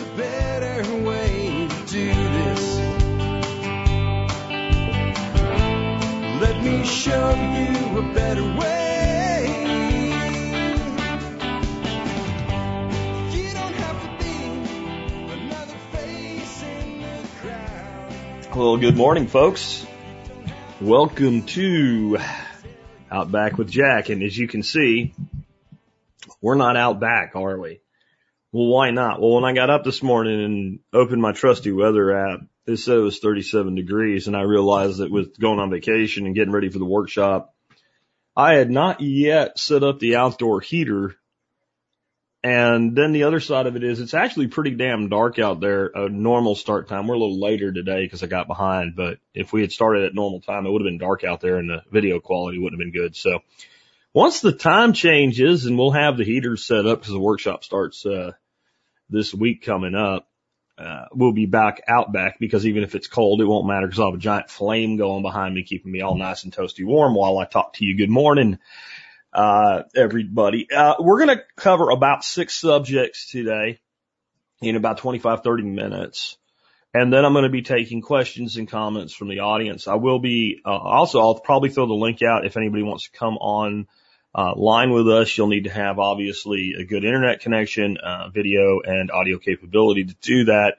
a better way to do this. Let me show you a better way. You don't have to be another face in the crowd. Well, good morning, folks. Welcome to Outback with Jack. And as you can see, we're not out back, are we? Well, why not? Well, when I got up this morning and opened my trusty weather app, it said it was 37 degrees and I realized that with going on vacation and getting ready for the workshop, I had not yet set up the outdoor heater. And then the other side of it is it's actually pretty damn dark out there. A normal start time. We're a little later today because I got behind, but if we had started at normal time, it would have been dark out there and the video quality wouldn't have been good. So once the time changes and we'll have the heaters set up because the workshop starts, uh, this week coming up, uh, we'll be back out back because even if it's cold, it won't matter because I'll have a giant flame going behind me, keeping me all nice and toasty warm while I talk to you. Good morning, uh, everybody. Uh, we're going to cover about six subjects today in about 25, 30 minutes. And then I'm going to be taking questions and comments from the audience. I will be, uh, also, I'll probably throw the link out if anybody wants to come on uh, line with us. You'll need to have obviously a good internet connection, uh, video and audio capability to do that.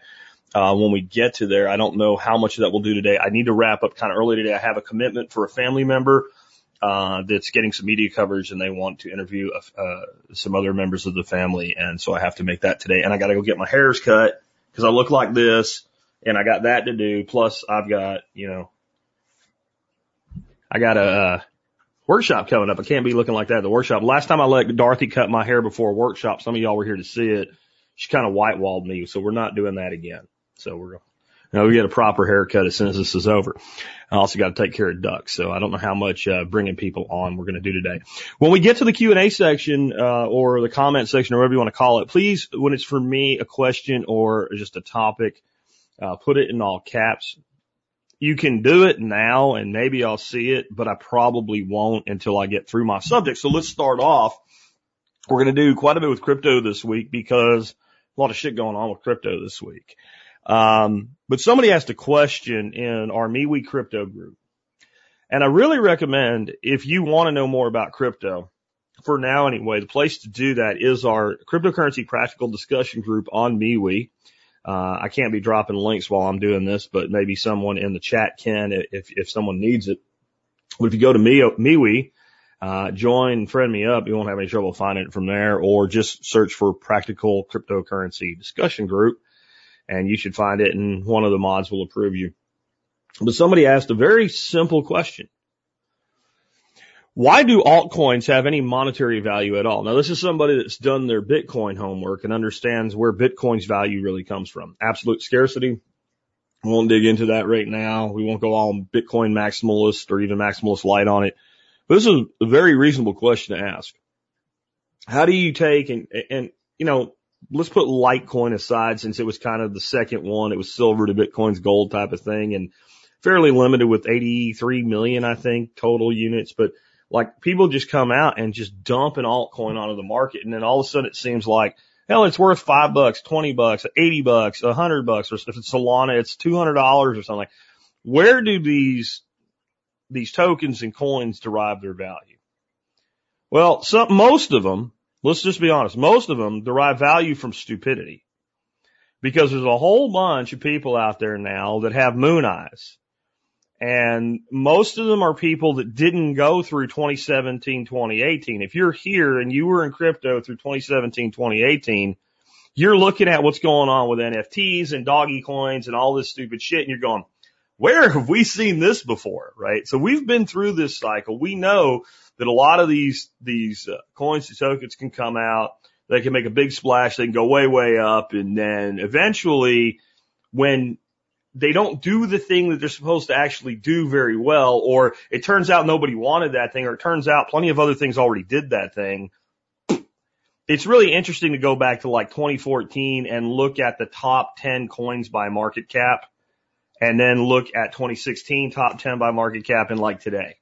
Uh, when we get to there, I don't know how much of that we'll do today. I need to wrap up kind of early today. I have a commitment for a family member, uh, that's getting some media coverage and they want to interview, uh, some other members of the family. And so I have to make that today and I got to go get my hairs cut because I look like this and I got that to do. Plus I've got, you know, I got a, uh, workshop coming up. I can't be looking like that at the workshop. Last time I let Dorothy cut my hair before a workshop, some of y'all were here to see it. She kind of white walled me, so we're not doing that again. So we're going now we get a proper haircut as soon as this is over. I also got to take care of ducks, so I don't know how much uh, bringing people on we're going to do today. When we get to the Q and A section uh, or the comment section or whatever you want to call it, please, when it's for me, a question or just a topic, uh, put it in all caps you can do it now and maybe I'll see it, but I probably won't until I get through my subject. So let's start off. We're going to do quite a bit with crypto this week because a lot of shit going on with crypto this week. Um, but somebody asked a question in our MeWe crypto group. And I really recommend if you want to know more about crypto, for now anyway, the place to do that is our cryptocurrency practical discussion group on MeWe. Uh, I can't be dropping links while I'm doing this, but maybe someone in the chat can if, if someone needs it. But if you go to me, MeWe, uh, join, friend me up, you won't have any trouble finding it from there or just search for practical cryptocurrency discussion group and you should find it and one of the mods will approve you. But somebody asked a very simple question. Why do altcoins have any monetary value at all? Now, this is somebody that's done their Bitcoin homework and understands where Bitcoin's value really comes from. Absolute scarcity. We won't dig into that right now. We won't go all Bitcoin maximalist or even maximalist light on it. But this is a very reasonable question to ask. How do you take and, and, you know, let's put Litecoin aside since it was kind of the second one. It was silver to Bitcoin's gold type of thing and fairly limited with 83 million, I think, total units. But like people just come out and just dump an altcoin onto the market. And then all of a sudden it seems like, hell, it's worth five bucks, 20 bucks, 80 bucks, a hundred bucks, or if it's Solana, it's $200 or something. Where do these, these tokens and coins derive their value? Well, some, most of them, let's just be honest, most of them derive value from stupidity because there's a whole bunch of people out there now that have moon eyes and most of them are people that didn't go through 2017, 2018. If you're here and you were in crypto through 2017, 2018, you're looking at what's going on with NFTs and doggy coins and all this stupid shit and you're going, where have we seen this before? Right. So we've been through this cycle. We know that a lot of these, these uh, coins and tokens can come out. They can make a big splash. They can go way, way up. And then eventually when they don't do the thing that they're supposed to actually do very well, or it turns out nobody wanted that thing, or it turns out plenty of other things already did that thing. It's really interesting to go back to like 2014 and look at the top 10 coins by market cap and then look at 2016 top 10 by market cap and like today.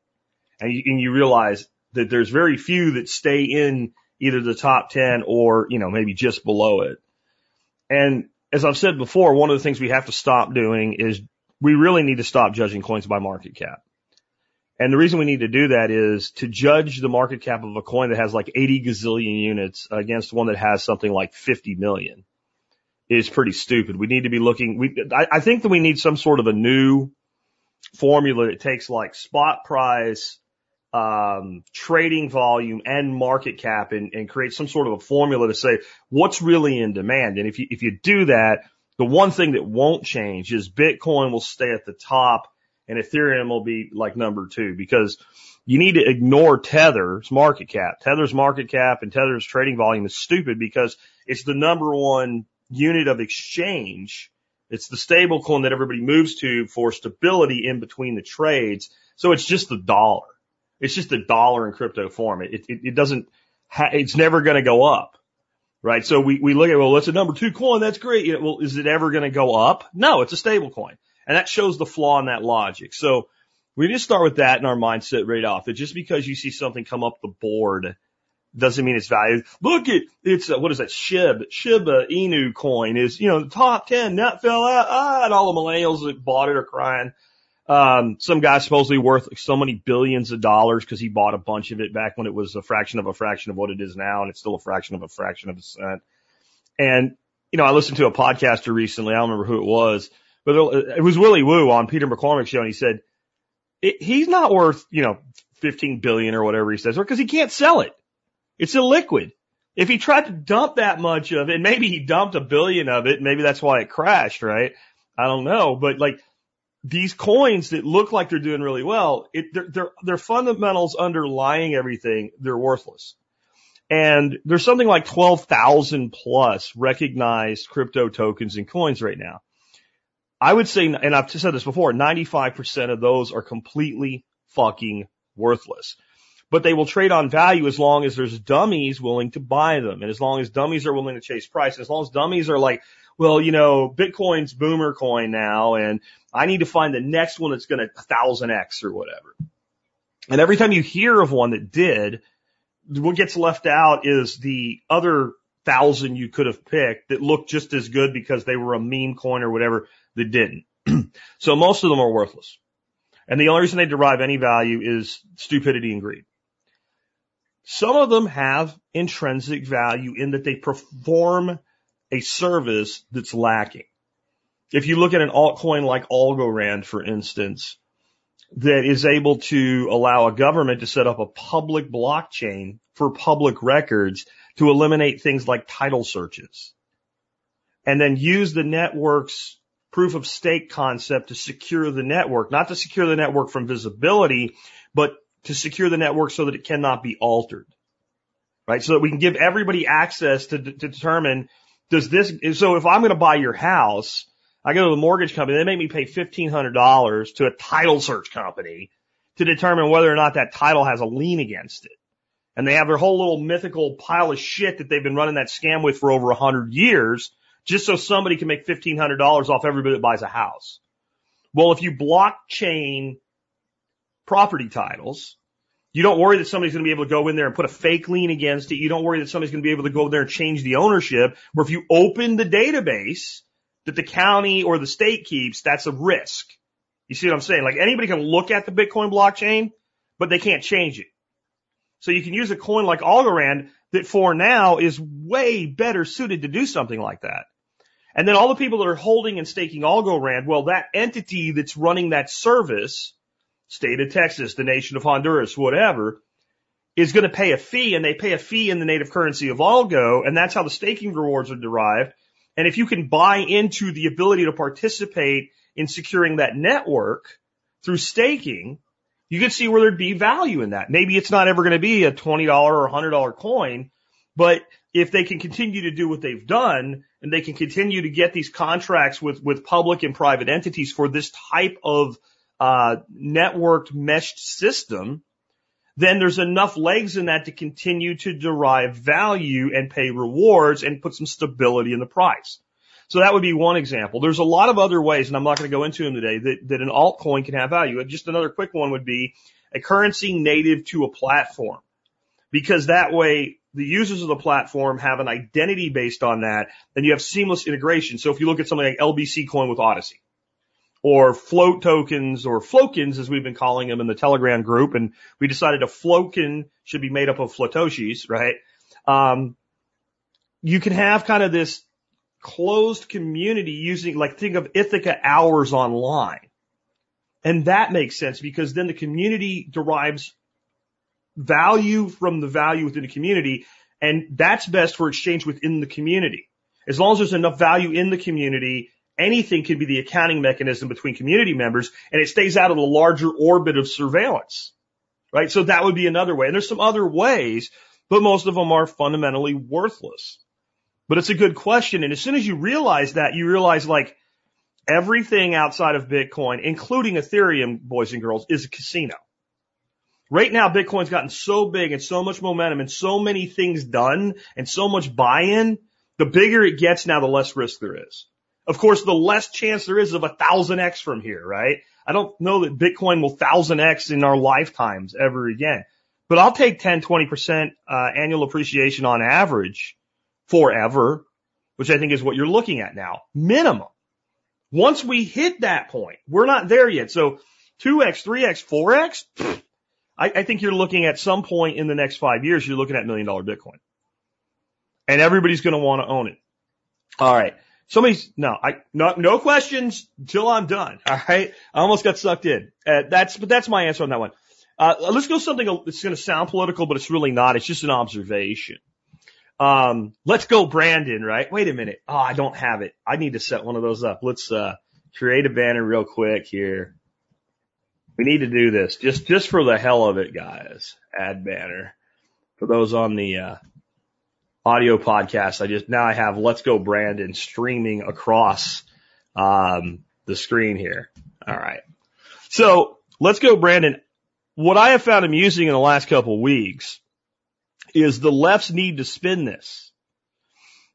And you, and you realize that there's very few that stay in either the top 10 or, you know, maybe just below it. And as I've said before, one of the things we have to stop doing is we really need to stop judging coins by market cap. And the reason we need to do that is to judge the market cap of a coin that has like 80 gazillion units against one that has something like 50 million is pretty stupid. We need to be looking, we, I, I think that we need some sort of a new formula that takes like spot price, um, trading volume and market cap and, and create some sort of a formula to say what's really in demand. And if you, if you do that, the one thing that won't change is Bitcoin will stay at the top and Ethereum will be like number two because you need to ignore Tether's market cap. Tether's market cap and Tether's trading volume is stupid because it's the number one unit of exchange. It's the stable coin that everybody moves to for stability in between the trades. So it's just the dollar. It's just a dollar in crypto form. It, it, it doesn't, ha- it's never going to go up. Right. So we, we look at, well, it's a number two coin. That's great. You know, well, is it ever going to go up? No, it's a stable coin. And that shows the flaw in that logic. So we to start with that in our mindset right off. That just because you see something come up the board doesn't mean it's valued. Look at, it's, uh, what is that? Shib, Shiba Inu coin is, you know, the top 10, that fell out, ah, and all the millennials that bought it are crying. Um, some guy supposedly worth so many billions of dollars because he bought a bunch of it back when it was a fraction of a fraction of what it is now, and it's still a fraction of a fraction of a cent. And, you know, I listened to a podcaster recently, I don't remember who it was, but it was Willy Woo on Peter McCormack's show, and he said, it, he's not worth, you know, 15 billion or whatever he says, or because he can't sell it. It's illiquid. If he tried to dump that much of it, maybe he dumped a billion of it, maybe that's why it crashed, right? I don't know, but like, these coins that look like they're doing really well, it, they're, they're fundamentals underlying everything. They're worthless. And there's something like 12,000 plus recognized crypto tokens and coins right now. I would say, and I've said this before, 95% of those are completely fucking worthless. But they will trade on value as long as there's dummies willing to buy them. And as long as dummies are willing to chase price, as long as dummies are like, well, you know, Bitcoin's boomer coin now and I need to find the next one that's going to thousand X or whatever. And every time you hear of one that did, what gets left out is the other thousand you could have picked that looked just as good because they were a meme coin or whatever that didn't. so most of them are worthless. And the only reason they derive any value is stupidity and greed. Some of them have intrinsic value in that they perform a service that's lacking. If you look at an altcoin like Algorand, for instance, that is able to allow a government to set up a public blockchain for public records to eliminate things like title searches and then use the network's proof of stake concept to secure the network, not to secure the network from visibility, but to secure the network so that it cannot be altered. Right? So that we can give everybody access to, to determine does this, so if I'm going to buy your house, I go to the mortgage company, they make me pay $1,500 to a title search company to determine whether or not that title has a lien against it. And they have their whole little mythical pile of shit that they've been running that scam with for over a hundred years just so somebody can make $1,500 off everybody that buys a house. Well, if you blockchain property titles, you don't worry that somebody's going to be able to go in there and put a fake lien against it. You don't worry that somebody's going to be able to go there and change the ownership. Where if you open the database that the county or the state keeps, that's a risk. You see what I'm saying? Like anybody can look at the Bitcoin blockchain, but they can't change it. So you can use a coin like Algorand that for now is way better suited to do something like that. And then all the people that are holding and staking Algorand, well, that entity that's running that service state of Texas, the nation of Honduras, whatever, is going to pay a fee and they pay a fee in the native currency of Algo and that's how the staking rewards are derived. And if you can buy into the ability to participate in securing that network through staking, you can see where there'd be value in that. Maybe it's not ever going to be a $20 or $100 coin, but if they can continue to do what they've done and they can continue to get these contracts with, with public and private entities for this type of uh, networked meshed system, then there's enough legs in that to continue to derive value and pay rewards and put some stability in the price. So that would be one example. There's a lot of other ways, and I'm not going to go into them today, that, that an altcoin can have value. Just another quick one would be a currency native to a platform. Because that way, the users of the platform have an identity based on that, then you have seamless integration. So if you look at something like LBC coin with Odysee or float tokens or flokins as we've been calling them in the Telegram group, and we decided a flokin should be made up of flatoshis, right? Um, you can have kind of this closed community using, like, think of Ithaca hours online. And that makes sense because then the community derives value from the value within the community. And that's best for exchange within the community. As long as there's enough value in the community, anything can be the accounting mechanism between community members and it stays out of the larger orbit of surveillance. Right? So that would be another way. And there's some other ways, but most of them are fundamentally worthless. But it's a good question. And as soon as you realize that, you realize like everything outside of Bitcoin, including Ethereum, boys and girls, is a casino. Right now, Bitcoin's gotten so big and so much momentum and so many things done and so much buy-in. The bigger it gets now, the less risk there is. Of course, the less chance there is of a thousand X from here, right? I don't know that Bitcoin will thousand X in our lifetimes ever again, but I'll take 10, 20% uh, annual appreciation on average forever, which I think is what you're looking at now. Minimum. Once we hit that point, we're not there yet. So 2x, 3x, 4x, I, I think you're looking at some point in the next five years, you're looking at million dollar Bitcoin. And everybody's going to want to own it. All right. Somebody's, no, I, no, no questions until I'm done. All right. I almost got sucked in. Uh, that's, but that's my answer on that one. Uh, let's go something that's going to sound political, but it's really not. It's just an observation. Um, let's go Brandon, right? Wait a minute. Oh, I don't have it. I need to set one of those up. Let's, uh, create a banner real quick here. We need to do this just, just for the hell of it, guys. Add banner for those on the, uh, audio podcast. I just, now I have Let's Go Brandon streaming across, um, the screen here. All right. So let's go Brandon. What I have found amusing in the last couple weeks is the lefts need to spin this.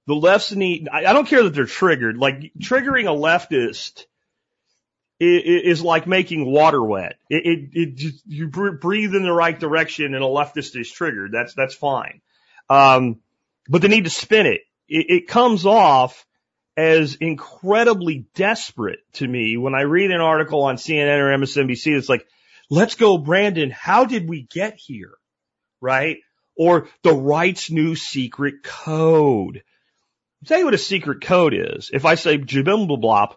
The lefts need, I, don't care that they're triggered, like triggering a leftist is like making water wet. It, it, it you breathe in the right direction and a leftist is triggered. That's, that's fine. Um, but they need to spin it. it. It comes off as incredibly desperate to me when I read an article on CNN or MSNBC. It's like, let's go, Brandon. How did we get here? Right? Or the right's new secret code. I'll tell you what a secret code is. If I say jibimblblop,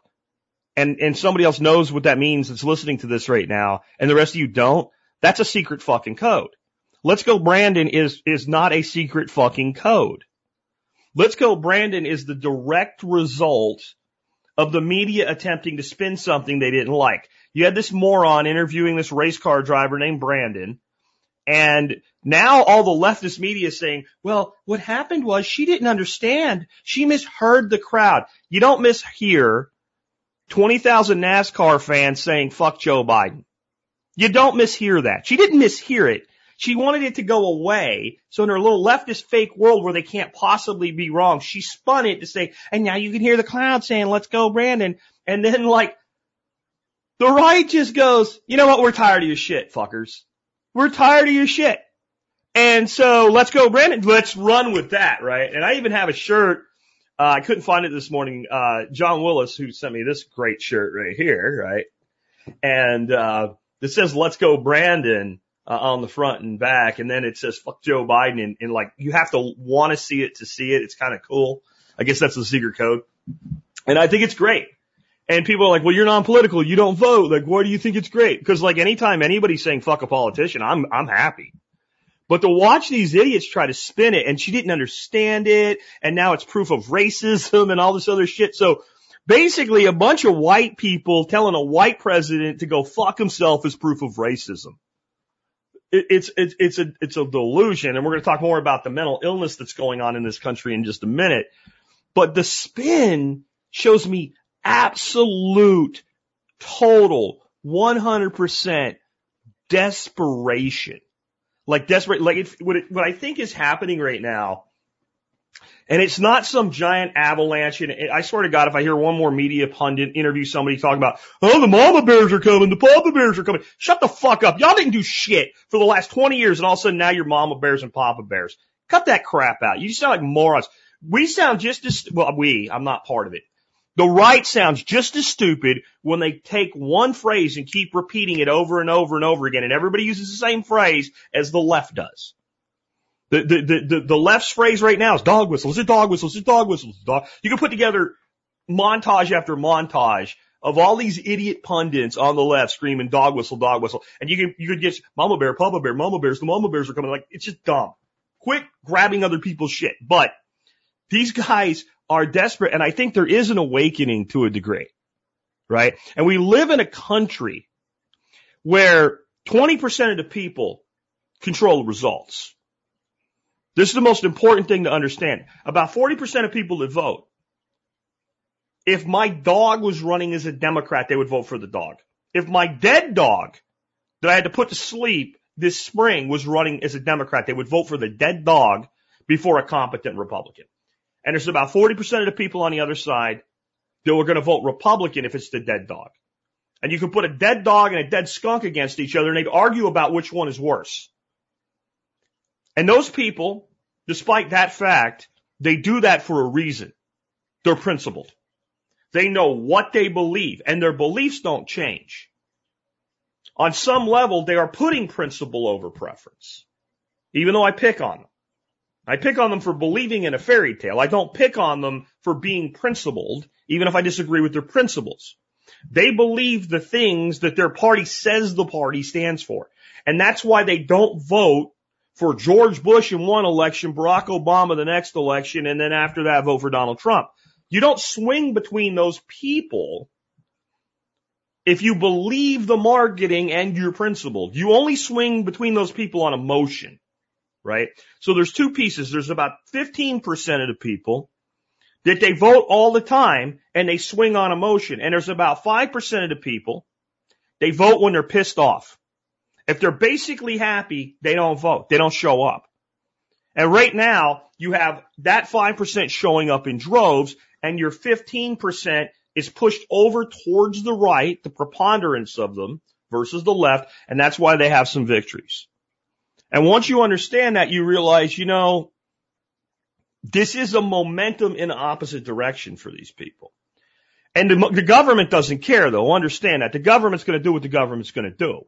and, and somebody else knows what that means that's listening to this right now, and the rest of you don't, that's a secret fucking code. Let's go Brandon is, is not a secret fucking code. Let's go Brandon is the direct result of the media attempting to spin something they didn't like. You had this moron interviewing this race car driver named Brandon, and now all the leftist media is saying, well, what happened was she didn't understand. She misheard the crowd. You don't mishear 20,000 NASCAR fans saying fuck Joe Biden. You don't mishear that. She didn't mishear it. She wanted it to go away. So in her little leftist fake world where they can't possibly be wrong, she spun it to say, and now you can hear the crowd saying, let's go Brandon. And then like, the right just goes, you know what? We're tired of your shit, fuckers. We're tired of your shit. And so let's go Brandon. Let's run with that, right? And I even have a shirt uh, I couldn't find it this morning. Uh, John Willis, who sent me this great shirt right here, right? And, uh, it says, let's go Brandon, uh, on the front and back. And then it says, fuck Joe Biden. And, and like, you have to want to see it to see it. It's kind of cool. I guess that's the secret code. And I think it's great. And people are like, well, you're non-political. You don't vote. Like, why do you think it's great? Cause like anytime anybody's saying fuck a politician, I'm, I'm happy. But to watch these idiots try to spin it and she didn't understand it and now it's proof of racism and all this other shit. So basically a bunch of white people telling a white president to go fuck himself is proof of racism. It's, it's, it's a, it's a delusion. And we're going to talk more about the mental illness that's going on in this country in just a minute. But the spin shows me absolute, total, 100% desperation like desperate, like it, what, it, what I think is happening right now, and it's not some giant avalanche. And I swear to God, if I hear one more media pundit interview somebody talking about, oh, the mama bears are coming, the papa bears are coming. Shut the fuck up. Y'all didn't do shit for the last 20 years and all of a sudden now you're mama bears and papa bears. Cut that crap out. You sound like morons. We sound just as, well, we, I'm not part of it. The right sounds just as stupid when they take one phrase and keep repeating it over and over and over again, and everybody uses the same phrase as the left does. The, the, the, the, the left's phrase right now is dog whistles, it's dog whistles, it's dog whistles, dog. You can put together montage after montage of all these idiot pundits on the left screaming dog whistle, dog whistle. And you can, you could get mama bear, papa bear, mama bears, the mama bears are coming. Like, it's just dumb. Quit grabbing other people's shit. But these guys are desperate. And I think there is an awakening to a degree, right? And we live in a country where 20% of the people control the results. This is the most important thing to understand. About 40% of people that vote, if my dog was running as a Democrat, they would vote for the dog. If my dead dog that I had to put to sleep this spring was running as a Democrat, they would vote for the dead dog before a competent Republican. And there's about 40% of the people on the other side that were going to vote Republican if it's the dead dog. And you could put a dead dog and a dead skunk against each other and they'd argue about which one is worse. And those people, despite that fact, they do that for a reason. They're principled. They know what they believe and their beliefs don't change. On some level, they are putting principle over preference. Even though I pick on them. I pick on them for believing in a fairy tale. I don't pick on them for being principled, even if I disagree with their principles. They believe the things that their party says the party stands for. And that's why they don't vote for George Bush in one election, Barack Obama the next election, and then after that vote for Donald Trump. You don't swing between those people if you believe the marketing and your principle. You only swing between those people on emotion, right? So there's two pieces. There's about 15% of the people that they vote all the time and they swing on emotion. And there's about 5% of the people, they vote when they're pissed off. If they're basically happy, they don't vote. They don't show up. And right now, you have that 5% showing up in droves and your 15% is pushed over towards the right, the preponderance of them versus the left, and that's why they have some victories. And once you understand that, you realize, you know, this is a momentum in the opposite direction for these people. And the, the government doesn't care though. Understand that. The government's going to do what the government's going to do.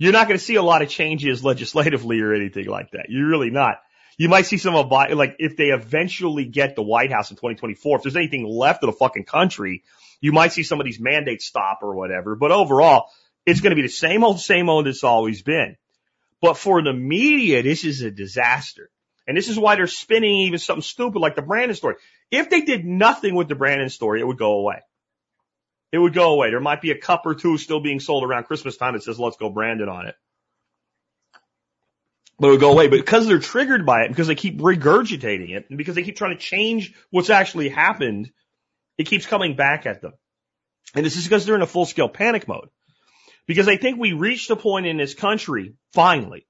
You're not going to see a lot of changes legislatively or anything like that. You're really not. You might see some of like if they eventually get the White House in 2024, if there's anything left of the fucking country, you might see some of these mandates stop or whatever. But overall, it's going to be the same old, same old it's always been. But for the media, this is a disaster. And this is why they're spinning even something stupid like the Brandon story. If they did nothing with the Brandon story, it would go away. It would go away. There might be a cup or two still being sold around Christmas time that says, let's go Brandon on it but it would go away. But because they're triggered by it, because they keep regurgitating it, and because they keep trying to change what's actually happened, it keeps coming back at them. And this is because they're in a full scale panic mode. Because I think we reached a point in this country, finally,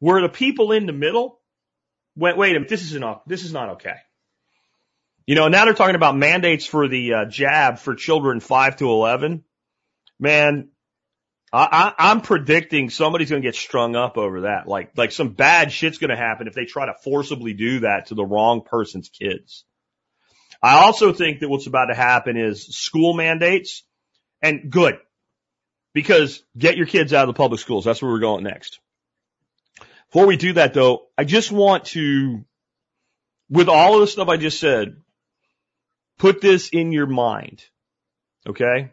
where the people in the middle went, wait a minute, this is not, this is not okay. You know, now they're talking about mandates for the uh, jab for children 5 to 11. Man, I, I, am predicting somebody's going to get strung up over that. Like, like some bad shit's going to happen if they try to forcibly do that to the wrong person's kids. I also think that what's about to happen is school mandates and good because get your kids out of the public schools. That's where we're going next. Before we do that though, I just want to, with all of the stuff I just said, put this in your mind. Okay.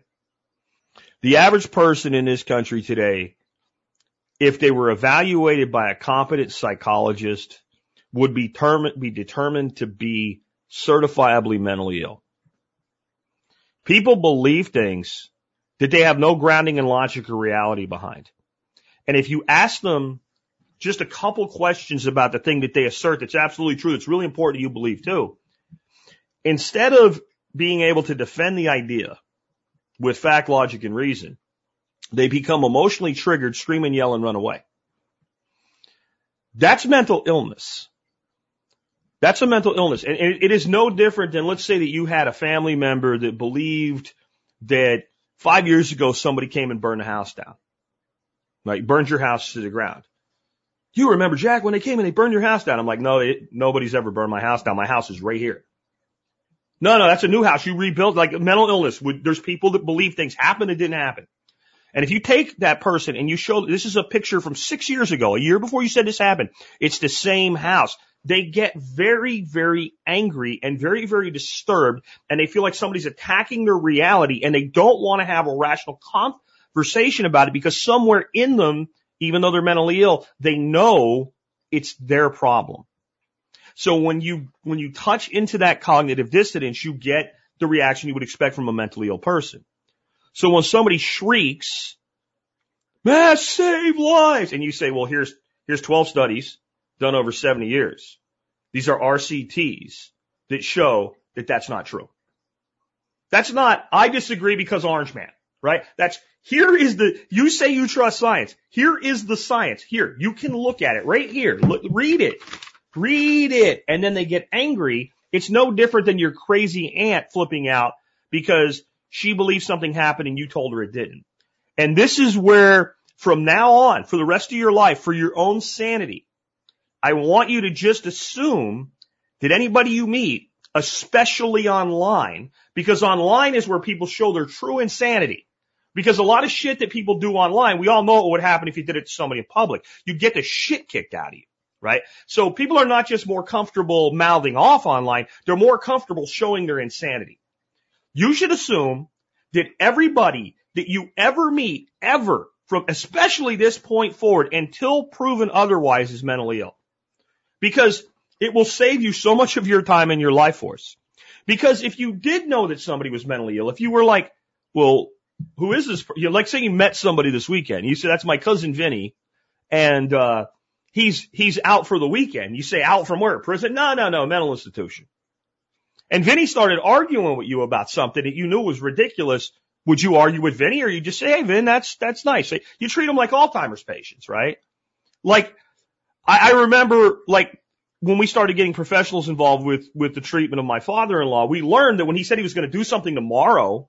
The average person in this country today, if they were evaluated by a competent psychologist, would be, term- be determined to be certifiably mentally ill. People believe things that they have no grounding in logic or reality behind. And if you ask them just a couple questions about the thing that they assert that's absolutely true, it's really important you believe too. Instead of being able to defend the idea with fact, logic, and reason, they become emotionally triggered, scream and yell and run away. That's mental illness. That's a mental illness. And it is no different than let's say that you had a family member that believed that five years ago somebody came and burned the house down. Right? Burned your house to the ground. You remember Jack when they came and they burned your house down? I'm like, no, it, nobody's ever burned my house down. My house is right here. No, no, that's a new house. You rebuilt like mental illness. There's people that believe things happened and didn't happen. And if you take that person and you show, this is a picture from six years ago, a year before you said this happened. It's the same house. They get very, very angry and very, very disturbed and they feel like somebody's attacking their reality and they don't want to have a rational conversation about it because somewhere in them, even though they're mentally ill, they know it's their problem. So when you, when you touch into that cognitive dissonance, you get the reaction you would expect from a mentally ill person. So when somebody shrieks, mass save lives, and you say, well, here's, here's 12 studies done over 70 years. These are RCTs that show that that's not true. That's not, I disagree because Orange Man, right? That's, here is the, you say you trust science. Here is the science. Here, you can look at it right here. Look, read it. Read it. And then they get angry. It's no different than your crazy aunt flipping out because she believes something happened and you told her it didn't. And this is where from now on, for the rest of your life, for your own sanity, I want you to just assume that anybody you meet, especially online, because online is where people show their true insanity. Because a lot of shit that people do online, we all know what would happen if you did it to somebody in public. You get the shit kicked out of you, right? So people are not just more comfortable mouthing off online, they're more comfortable showing their insanity. You should assume that everybody that you ever meet, ever, from especially this point forward until proven otherwise is mentally ill. Because it will save you so much of your time and your life force. Because if you did know that somebody was mentally ill, if you were like, well, who is this? You know, like say you met somebody this weekend. You say, that's my cousin Vinny. And, uh, he's, he's out for the weekend. You say out from where? Prison? No, no, no, mental institution. And Vinny started arguing with you about something that you knew was ridiculous. Would you argue with Vinny or you just say, Hey, Vin, that's, that's nice. You treat him like Alzheimer's patients, right? Like, I, I remember like when we started getting professionals involved with, with the treatment of my father-in-law, we learned that when he said he was going to do something tomorrow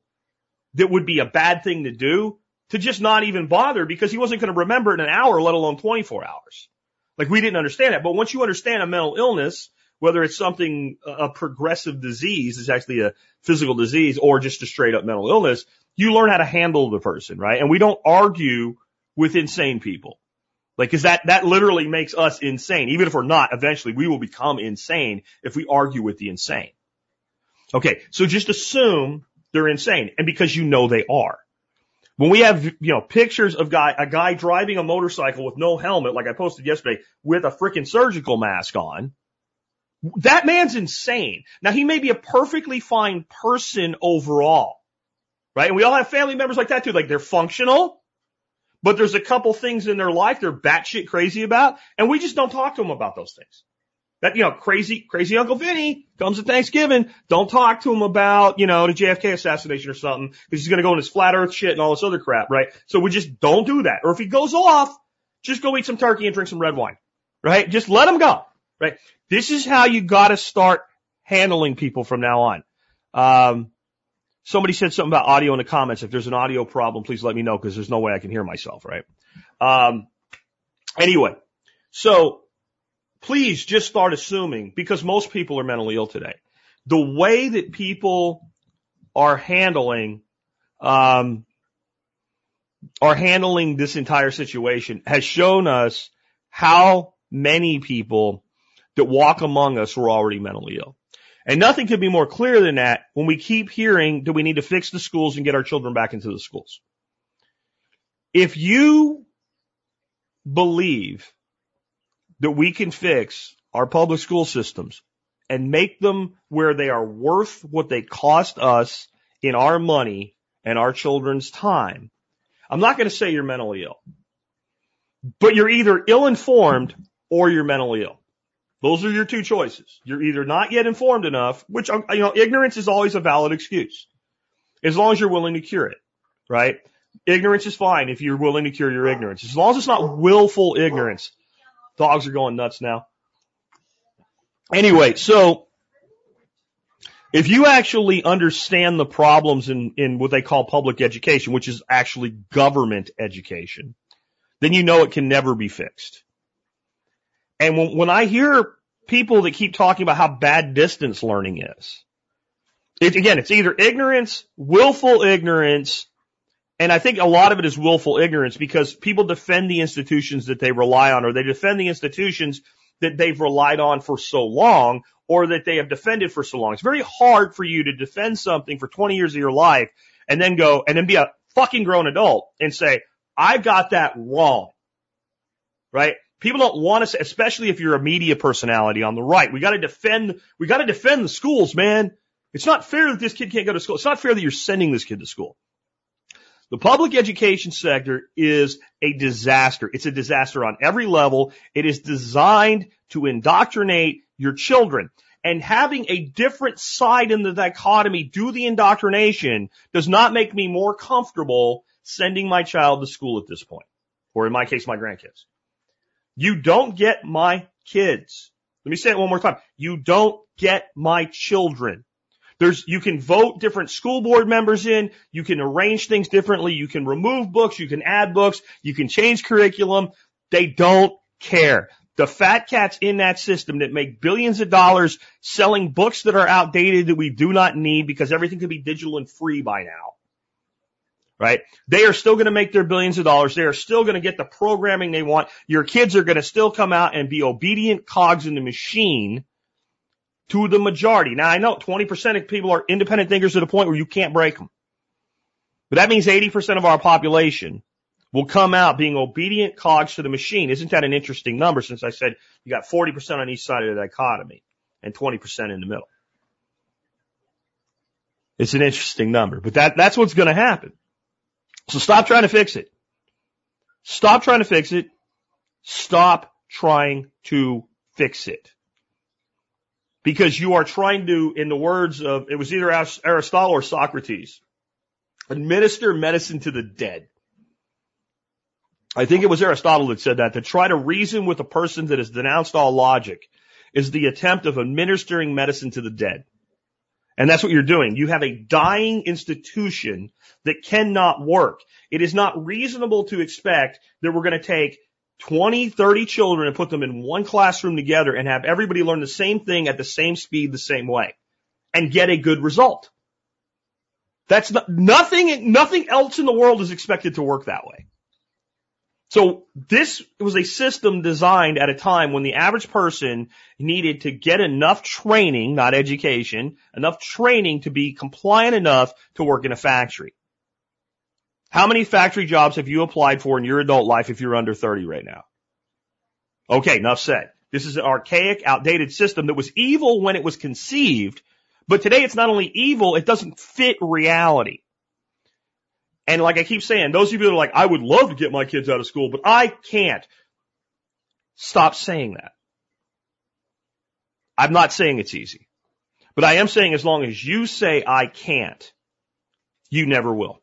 that would be a bad thing to do, to just not even bother because he wasn't going to remember in an hour, let alone 24 hours. Like we didn't understand that. But once you understand a mental illness, whether it's something, a progressive disease is actually a physical disease or just a straight up mental illness, you learn how to handle the person, right? And we don't argue with insane people. Like, cause that, that literally makes us insane. Even if we're not, eventually we will become insane if we argue with the insane. Okay. So just assume they're insane. And because you know they are. When we have, you know, pictures of guy, a guy driving a motorcycle with no helmet, like I posted yesterday, with a freaking surgical mask on, that man's insane. Now he may be a perfectly fine person overall, right? And we all have family members like that too. Like they're functional, but there's a couple things in their life they're batshit crazy about, and we just don't talk to them about those things. That, you know, crazy, crazy Uncle Vinny comes to Thanksgiving. Don't talk to him about, you know, the JFK assassination or something, because he's gonna go in his flat earth shit and all this other crap, right? So we just don't do that. Or if he goes off, just go eat some turkey and drink some red wine, right? Just let him go, right? This is how you gotta start handling people from now on. Um, somebody said something about audio in the comments. If there's an audio problem, please let me know because there's no way I can hear myself, right? Um, anyway, so please just start assuming because most people are mentally ill today. The way that people are handling, um, are handling this entire situation has shown us how many people that walk among us were already mentally ill. And nothing could be more clear than that when we keep hearing that we need to fix the schools and get our children back into the schools. If you believe that we can fix our public school systems and make them where they are worth what they cost us in our money and our children's time, I'm not going to say you're mentally ill, but you're either ill informed or you're mentally ill. Those are your two choices. You're either not yet informed enough, which, uh, you know, ignorance is always a valid excuse. As long as you're willing to cure it, right? Ignorance is fine if you're willing to cure your ignorance. As long as it's not willful ignorance. Dogs are going nuts now. Anyway, so if you actually understand the problems in, in what they call public education, which is actually government education, then you know it can never be fixed. And when, when I hear people that keep talking about how bad distance learning is, it, again, it's either ignorance, willful ignorance, and I think a lot of it is willful ignorance because people defend the institutions that they rely on or they defend the institutions that they've relied on for so long or that they have defended for so long. It's very hard for you to defend something for 20 years of your life and then go and then be a fucking grown adult and say, I got that wrong. Right? People don't want to say, especially if you're a media personality on the right. We got to defend, we got to defend the schools, man. It's not fair that this kid can't go to school. It's not fair that you're sending this kid to school. The public education sector is a disaster. It's a disaster on every level. It is designed to indoctrinate your children. And having a different side in the dichotomy do the indoctrination does not make me more comfortable sending my child to school at this point. Or in my case, my grandkids. You don't get my kids. Let me say it one more time. You don't get my children. There's, you can vote different school board members in. You can arrange things differently. You can remove books. You can add books. You can change curriculum. They don't care. The fat cats in that system that make billions of dollars selling books that are outdated that we do not need because everything can be digital and free by now. Right? They are still going to make their billions of dollars. They are still going to get the programming they want. Your kids are going to still come out and be obedient cogs in the machine to the majority. Now I know 20% of people are independent thinkers to the point where you can't break them. But that means 80% of our population will come out being obedient cogs to the machine. Isn't that an interesting number since I said you got 40% on each side of the dichotomy and 20% in the middle? It's an interesting number, but that, that's what's going to happen. So stop trying to fix it. Stop trying to fix it. Stop trying to fix it because you are trying to, in the words of, it was either Aristotle or Socrates, administer medicine to the dead. I think it was Aristotle that said that to try to reason with a person that has denounced all logic is the attempt of administering medicine to the dead. And that's what you're doing. You have a dying institution that cannot work. It is not reasonable to expect that we're going to take 20, 30 children and put them in one classroom together and have everybody learn the same thing at the same speed, the same way and get a good result. That's not, nothing, nothing else in the world is expected to work that way. So this was a system designed at a time when the average person needed to get enough training, not education, enough training to be compliant enough to work in a factory. How many factory jobs have you applied for in your adult life if you're under 30 right now? Okay, enough said. This is an archaic, outdated system that was evil when it was conceived, but today it's not only evil, it doesn't fit reality. And like I keep saying, those of you that are like, I would love to get my kids out of school, but I can't. Stop saying that. I'm not saying it's easy, but I am saying as long as you say I can't, you never will.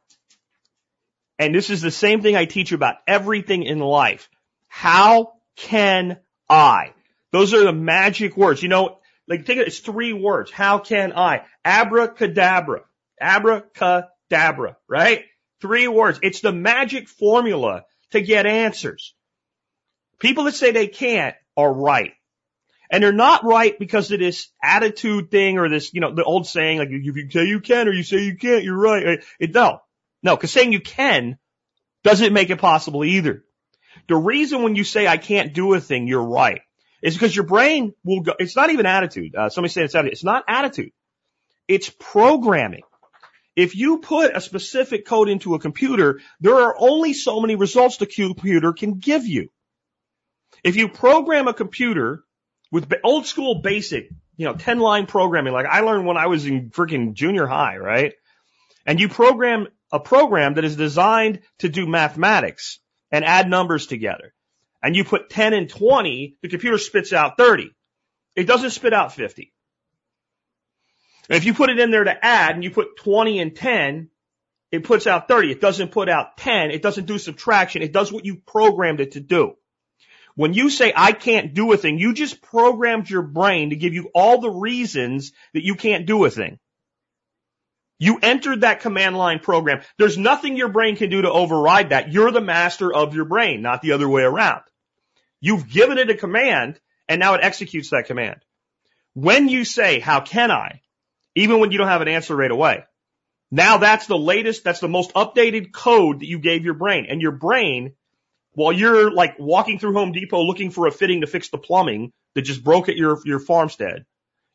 And this is the same thing I teach you about everything in life. How can I? Those are the magic words. You know, like think of it, it's three words. How can I? Abracadabra. Abracadabra, right? Three words. It's the magic formula to get answers. People that say they can't are right. And they're not right because of this attitude thing or this, you know, the old saying, like, if you say you can or you say you can't, you're right. It, no, no, because saying you can doesn't make it possible either. The reason when you say I can't do a thing, you're right, is because your brain will go, it's not even attitude. Uh, somebody said it's attitude. It's not attitude. It's programming. If you put a specific code into a computer, there are only so many results the computer can give you. If you program a computer with old school basic, you know, 10 line programming, like I learned when I was in freaking junior high, right? And you program a program that is designed to do mathematics and add numbers together. And you put 10 and 20, the computer spits out 30. It doesn't spit out 50. And if you put it in there to add and you put 20 and 10, it puts out 30. It doesn't put out 10. It doesn't do subtraction. It does what you programmed it to do. When you say I can't do a thing, you just programmed your brain to give you all the reasons that you can't do a thing. You entered that command line program. There's nothing your brain can do to override that. You're the master of your brain, not the other way around. You've given it a command and now it executes that command. When you say, how can I? Even when you don't have an answer right away. Now that's the latest, that's the most updated code that you gave your brain. And your brain, while you're like walking through Home Depot looking for a fitting to fix the plumbing that just broke at your, your farmstead,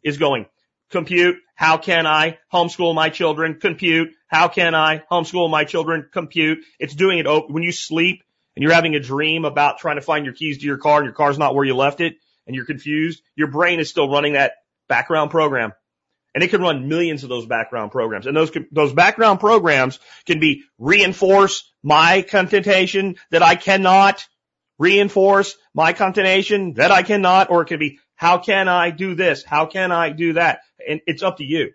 is going, compute, how can I homeschool my children? Compute, how can I homeschool my children? Compute. It's doing it when you sleep and you're having a dream about trying to find your keys to your car and your car's not where you left it and you're confused. Your brain is still running that background program. And it can run millions of those background programs. And those, those background programs can be reinforce my contention that I cannot, reinforce my contention that I cannot, or it can be how can I do this? How can I do that? And it's up to you.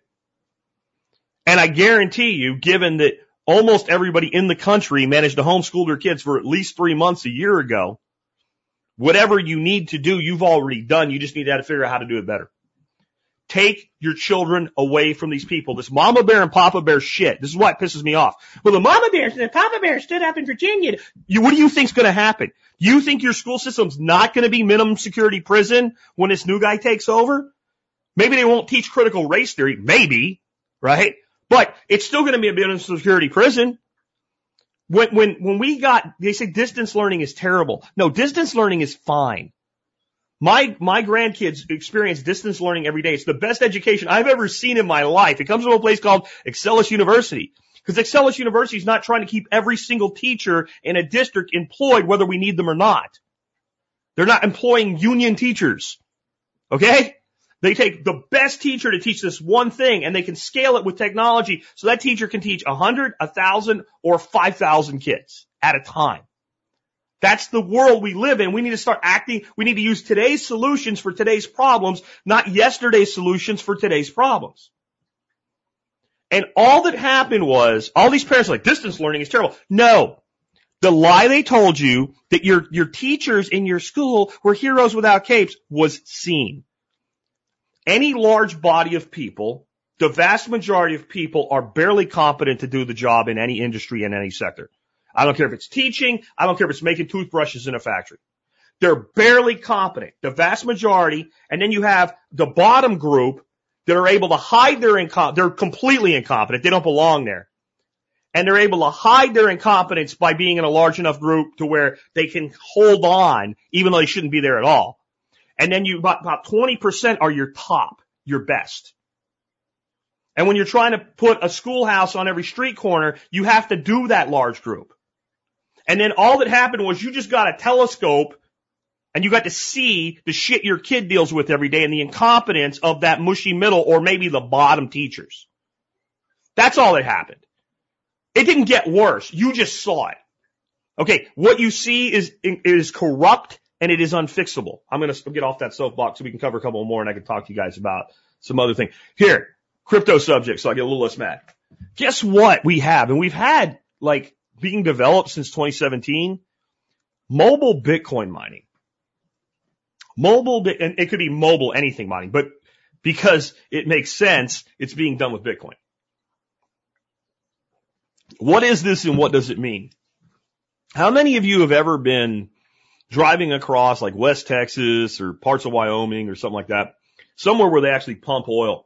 And I guarantee you, given that almost everybody in the country managed to homeschool their kids for at least three months a year ago, whatever you need to do, you've already done. You just need to, to figure out how to do it better. Take your children away from these people. This mama bear and papa bear shit. This is what pisses me off. Well, the mama bear and the papa bear stood up in Virginia. You, what do you think's going to happen? You think your school system's not going to be minimum security prison when this new guy takes over? Maybe they won't teach critical race theory. Maybe, right? But it's still going to be a minimum security prison. When, when, when we got, they say distance learning is terrible. No, distance learning is fine. My, my grandkids experience distance learning every day. It's the best education I've ever seen in my life. It comes from a place called Acellus University. Because Acellus University is not trying to keep every single teacher in a district employed whether we need them or not. They're not employing union teachers. Okay? They take the best teacher to teach this one thing and they can scale it with technology so that teacher can teach a hundred, a thousand, or five thousand kids at a time. That's the world we live in. We need to start acting. We need to use today's solutions for today's problems, not yesterday's solutions for today's problems. And all that happened was, all these parents are like, distance learning is terrible. No. The lie they told you that your, your teachers in your school were heroes without capes was seen. Any large body of people, the vast majority of people are barely competent to do the job in any industry in any sector. I don't care if it's teaching. I don't care if it's making toothbrushes in a factory. They're barely competent, the vast majority. And then you have the bottom group that are able to hide their incom, they're completely incompetent. They don't belong there. And they're able to hide their incompetence by being in a large enough group to where they can hold on, even though they shouldn't be there at all. And then you, about, about 20% are your top, your best. And when you're trying to put a schoolhouse on every street corner, you have to do that large group. And then all that happened was you just got a telescope and you got to see the shit your kid deals with every day and the incompetence of that mushy middle or maybe the bottom teachers. That's all that happened. It didn't get worse. You just saw it. Okay, what you see is is corrupt and it is unfixable. I'm going to get off that soapbox so we can cover a couple more and I can talk to you guys about some other thing. Here, crypto subject, so I get a little less mad. Guess what we have? And we've had like being developed since 2017, mobile Bitcoin mining. Mobile, and it could be mobile anything mining, but because it makes sense, it's being done with Bitcoin. What is this and what does it mean? How many of you have ever been driving across like West Texas or parts of Wyoming or something like that, somewhere where they actually pump oil?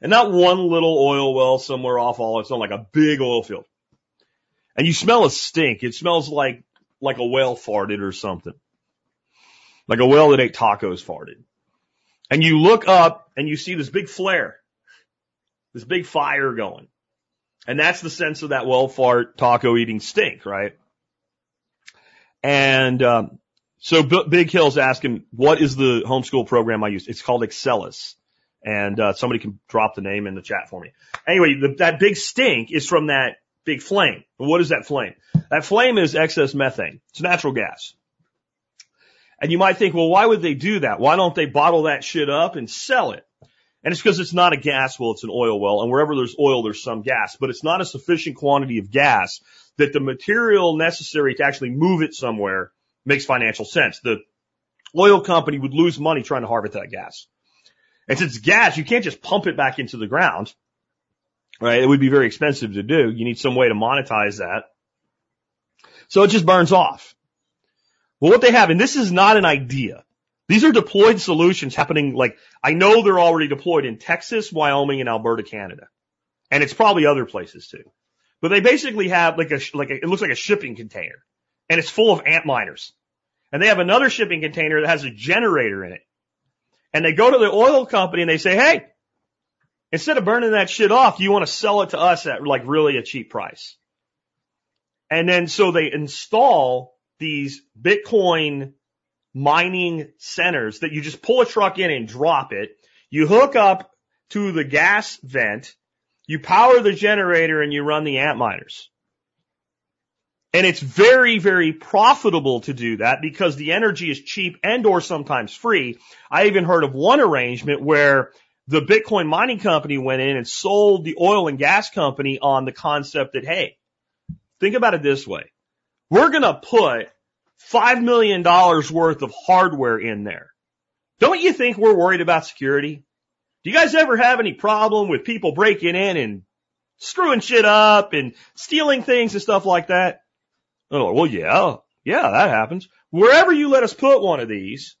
And not one little oil well somewhere off all, it's not like a big oil field and you smell a stink. It smells like, like a whale farted or something. Like a whale that ate tacos farted. And you look up and you see this big flare, this big fire going. And that's the sense of that whale fart taco eating stink, right? And, um, so B- Big Hill's asking, what is the homeschool program I use? It's called Acellus. And, uh, somebody can drop the name in the chat for me. Anyway, the, that big stink is from that big flame. what is that flame? That flame is excess methane. It's natural gas. And you might think, well, why would they do that? Why don't they bottle that shit up and sell it? And it's because it's not a gas well, it's an oil well. And wherever there's oil, there's some gas, but it's not a sufficient quantity of gas that the material necessary to actually move it somewhere makes financial sense. The oil company would lose money trying to harvest that gas. And since gas, you can't just pump it back into the ground right? It would be very expensive to do. You need some way to monetize that. So it just burns off. Well, what they have, and this is not an idea. These are deployed solutions happening like, I know they're already deployed in Texas, Wyoming, and Alberta, Canada. And it's probably other places too. But they basically have like a, like a, it looks like a shipping container and it's full of Antminers. And they have another shipping container that has a generator in it. And they go to the oil company and they say, Hey, instead of burning that shit off, you want to sell it to us at like really a cheap price. And then so they install these Bitcoin mining centers that you just pull a truck in and drop it. You hook up to the gas vent, you power the generator and you run the Antminers. And it's very, very profitable to do that because the energy is cheap and or sometimes free. I even heard of one arrangement where the Bitcoin mining company went in and sold the oil and gas company on the concept that, hey, think about it this way. We're going to put $5 million worth of hardware in there. Don't you think we're worried about security? Do you guys ever have any problem with people breaking in and screwing shit up and stealing things and stuff like that? Oh, well, yeah, yeah, that happens. Wherever you let us put one of these,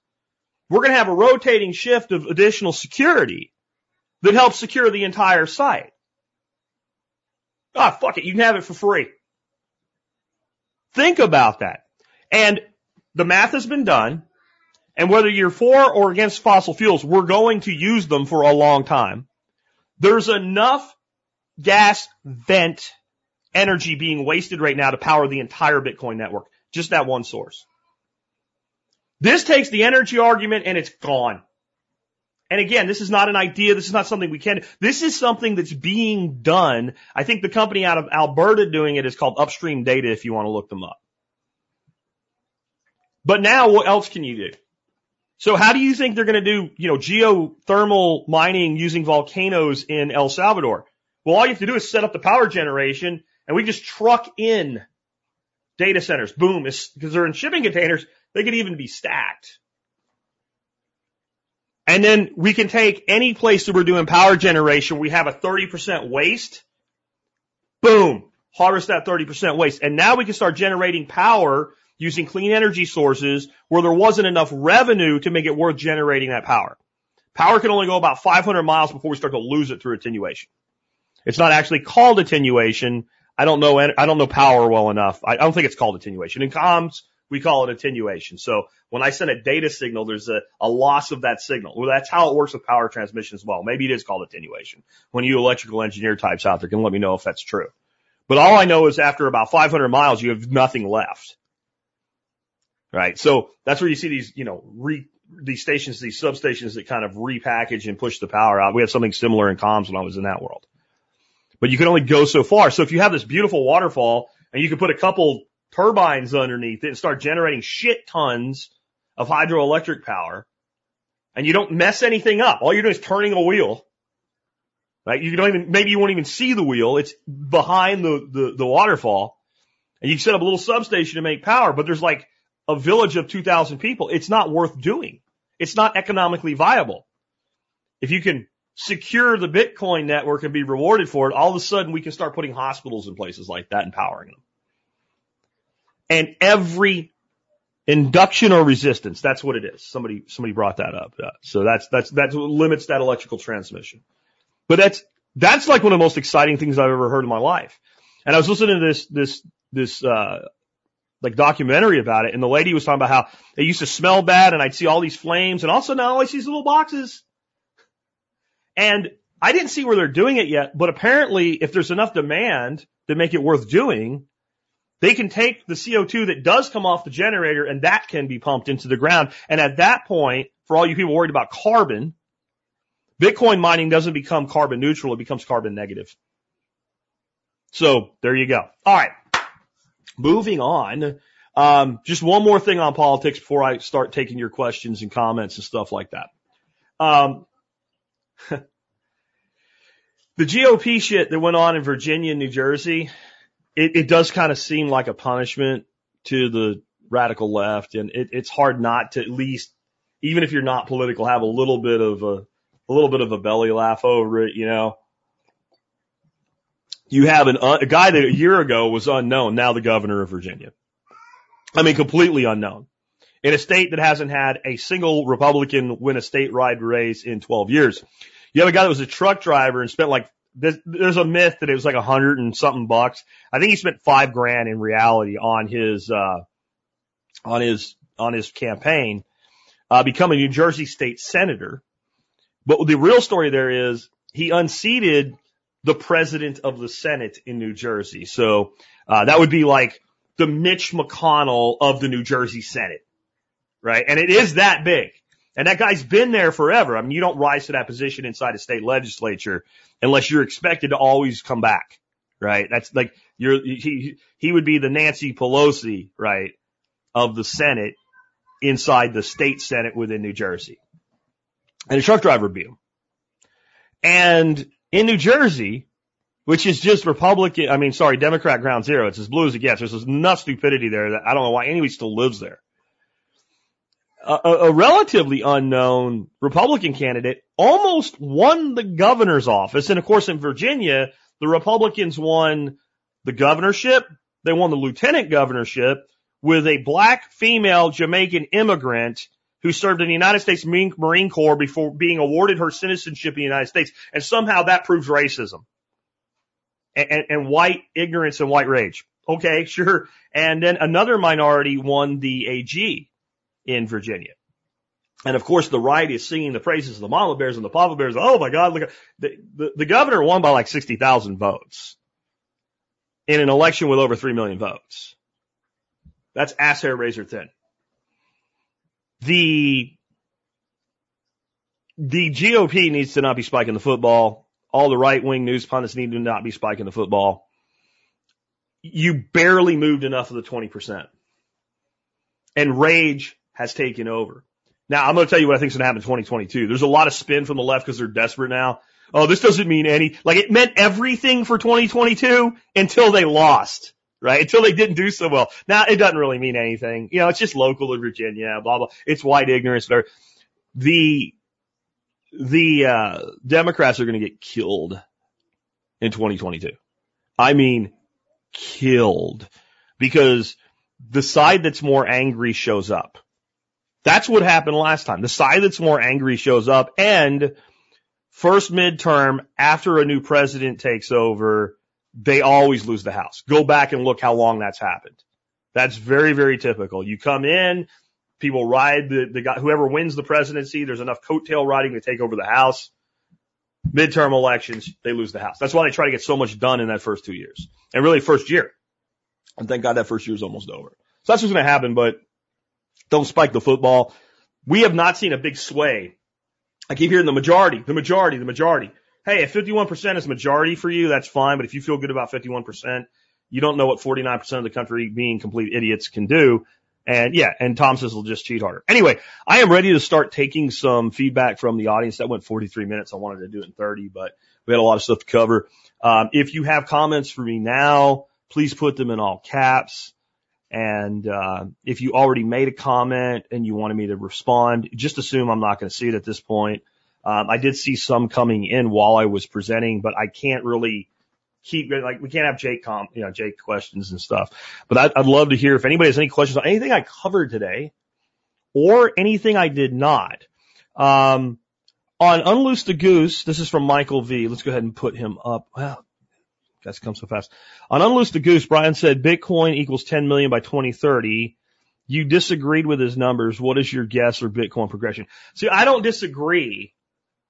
we're going to have a rotating shift of additional security that helps secure the entire site. Ah, fuck it. You can have it for free. Think about that. And the math has been done. And whether you're for or against fossil fuels, we're going to use them for a long time. There's enough gas vent energy being wasted right now to power the entire Bitcoin network. Just that one source. This takes the energy argument and it's gone. And again, this is not an idea. This is not something we can. This is something that's being done. I think the company out of Alberta doing it is called Upstream Data if you want to look them up. But now what else can you do? So how do you think they're going to do, you know, geothermal mining using volcanoes in El Salvador? Well, all you have to do is set up the power generation and we just truck in data centers. Boom. Because they're in shipping containers. They could even be stacked. And then we can take any place that we're doing power generation. We have a 30% waste. Boom. Harvest that 30% waste. And now we can start generating power using clean energy sources where there wasn't enough revenue to make it worth generating that power. Power can only go about 500 miles before we start to lose it through attenuation. It's not actually called attenuation. I don't know, I don't know power well enough. I don't think it's called attenuation. In comms, we call it attenuation. So when I send a data signal, there's a, a loss of that signal. Well, that's how it works with power transmission as well. Maybe it is called attenuation. When you electrical engineer types out there can let me know if that's true. But all I know is after about 500 miles, you have nothing left. Right. So that's where you see these, you know, re, these stations, these substations that kind of repackage and push the power out. We had something similar in comms when I was in that world. But you can only go so far. So if you have this beautiful waterfall and you can put a couple turbines underneath it and start generating shit tons of hydroelectric power and you don't mess anything up. All you're doing is turning a wheel. Right? You don't even, maybe you won't even see the wheel. It's behind the, the, the waterfall and you set up a little substation to make power, but there's like a village of 2,000 people, it's not worth doing. It's not economically viable. If you can secure the Bitcoin network and be rewarded for it, all of a sudden we can start putting hospitals in places like that and powering them. And every induction or resistance, that's what it is. Somebody, somebody brought that up. So that's, that's, that's what limits that electrical transmission. But that's, that's like one of the most exciting things I've ever heard in my life. And I was listening to this, this, this, uh, like documentary about it. And the lady was talking about how it used to smell bad and I'd see all these flames and also now I see these little boxes. And I didn't see where they're doing it yet, but apparently if there's enough demand to make it worth doing, they can take the CO2 that does come off the generator and that can be pumped into the ground. And at that point, for all you people worried about carbon, Bitcoin mining doesn't become carbon neutral, it becomes carbon negative. So there you go. All right. Moving on. Um, just one more thing on politics before I start taking your questions and comments and stuff like that. Um, the GOP shit that went on in Virginia and New Jersey, it, it does kind of seem like a punishment to the radical left, and it, it's hard not to at least, even if you're not political, have a little bit of a, a little bit of a belly laugh over it, you know you have an, a guy that a year ago was unknown, now the governor of Virginia. I mean, completely unknown. in a state that hasn't had a single Republican win a statewide race in 12 years. You have a guy that was a truck driver and spent like, there's a myth that it was like a hundred and something bucks. I think he spent five grand in reality on his, uh, on his, on his campaign, uh, become a New Jersey state senator. But the real story there is he unseated the president of the Senate in New Jersey. So, uh, that would be like the Mitch McConnell of the New Jersey Senate, right? And it is that big. And that guy's been there forever. I mean, you don't rise to that position inside a state legislature unless you're expected to always come back, right? That's like you're, he, he would be the Nancy Pelosi, right, of the Senate inside the state Senate within New Jersey. And a truck driver beat him. And in New Jersey, which is just Republican, I mean, sorry, Democrat ground zero. It's as blue as it gets. There's enough stupidity there that I don't know why anybody still lives there a, a relatively unknown Republican candidate almost won the governor's office. And of course, in Virginia, the Republicans won the governorship. They won the lieutenant governorship with a black female Jamaican immigrant who served in the United States Marine Corps before being awarded her citizenship in the United States. And somehow that proves racism and, and, and white ignorance and white rage. Okay, sure. And then another minority won the AG in Virginia. And of course, the right is singing the praises of the mama bears and the papa bears. Oh my God, look, the, the, the governor won by like 60,000 votes in an election with over 3 million votes. That's ass hair razor thin. The, the GOP needs to not be spiking the football. All the right wing news pundits need to not be spiking the football. You barely moved enough of the 20%. And rage has taken over. Now, I'm going to tell you what I think is going to happen in 2022. There's a lot of spin from the left because they're desperate now. Oh, this doesn't mean any, like it meant everything for 2022 until they lost, right? Until they didn't do so well. Now, it doesn't really mean anything. You know, it's just local to Virginia, blah, blah. It's white ignorance. The, the, uh, Democrats are going to get killed in 2022. I mean, killed because the side that's more angry shows up. That's what happened last time. The side that's more angry shows up and first midterm after a new president takes over, they always lose the house. Go back and look how long that's happened. That's very, very typical. You come in, people ride the, the guy, whoever wins the presidency, there's enough coattail riding to take over the house. Midterm elections, they lose the house. That's why they try to get so much done in that first two years and really first year. And thank God that first year is almost over. So that's what's going to happen, but don't spike the football. We have not seen a big sway. I keep hearing the majority, the majority, the majority. Hey, if 51% is majority for you, that's fine. But if you feel good about 51%, you don't know what 49% of the country being complete idiots can do. And yeah, and Tom says will just cheat harder. Anyway, I am ready to start taking some feedback from the audience. That went 43 minutes. I wanted to do it in 30, but we had a lot of stuff to cover. Um, if you have comments for me now, please put them in all caps. And uh, if you already made a comment and you wanted me to respond, just assume I'm not going to see it at this point. Um, I did see some coming in while I was presenting, but I can't really keep like we can't have Jake you know Jake questions and stuff. But I'd, I'd love to hear if anybody has any questions on anything I covered today or anything I did not. Um, on Unloose the Goose, this is from Michael V. Let's go ahead and put him up. Well, Guys come so fast. On Unloose the Goose, Brian said Bitcoin equals 10 million by 2030. You disagreed with his numbers. What is your guess or Bitcoin progression? See, I don't disagree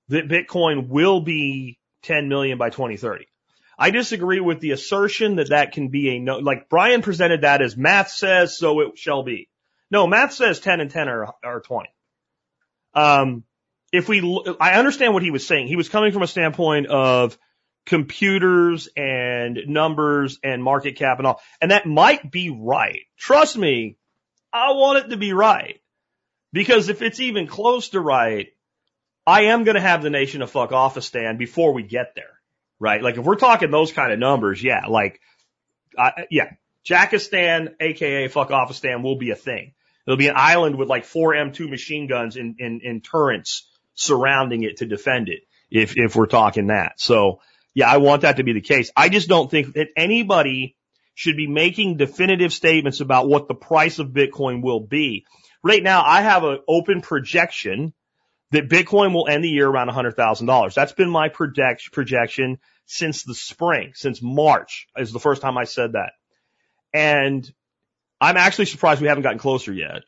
that Bitcoin will be 10 million by 2030. I disagree with the assertion that that can be a no, like Brian presented that as math says, so it shall be. No, math says 10 and 10 are, are 20. Um, if we, I understand what he was saying. He was coming from a standpoint of computers and numbers and market cap and all. And that might be right. Trust me, I want it to be right. Because if it's even close to right, I am going to have the nation of fuck off a stand before we get there. Right? Like if we're talking those kind of numbers, yeah, like, uh, yeah, Jackistan, aka fuck off stand will be a thing. It'll be an island with like four M2 machine guns in, in, in turrets surrounding it to defend it. If, if we're talking that. So, yeah, I want that to be the case. I just don't think that anybody should be making definitive statements about what the price of Bitcoin will be. right now I have an open projection that Bitcoin will end the year around $100,000. That's been my project, projection since the spring, since March is the first time I said that. And I'm actually surprised we haven't gotten closer yet.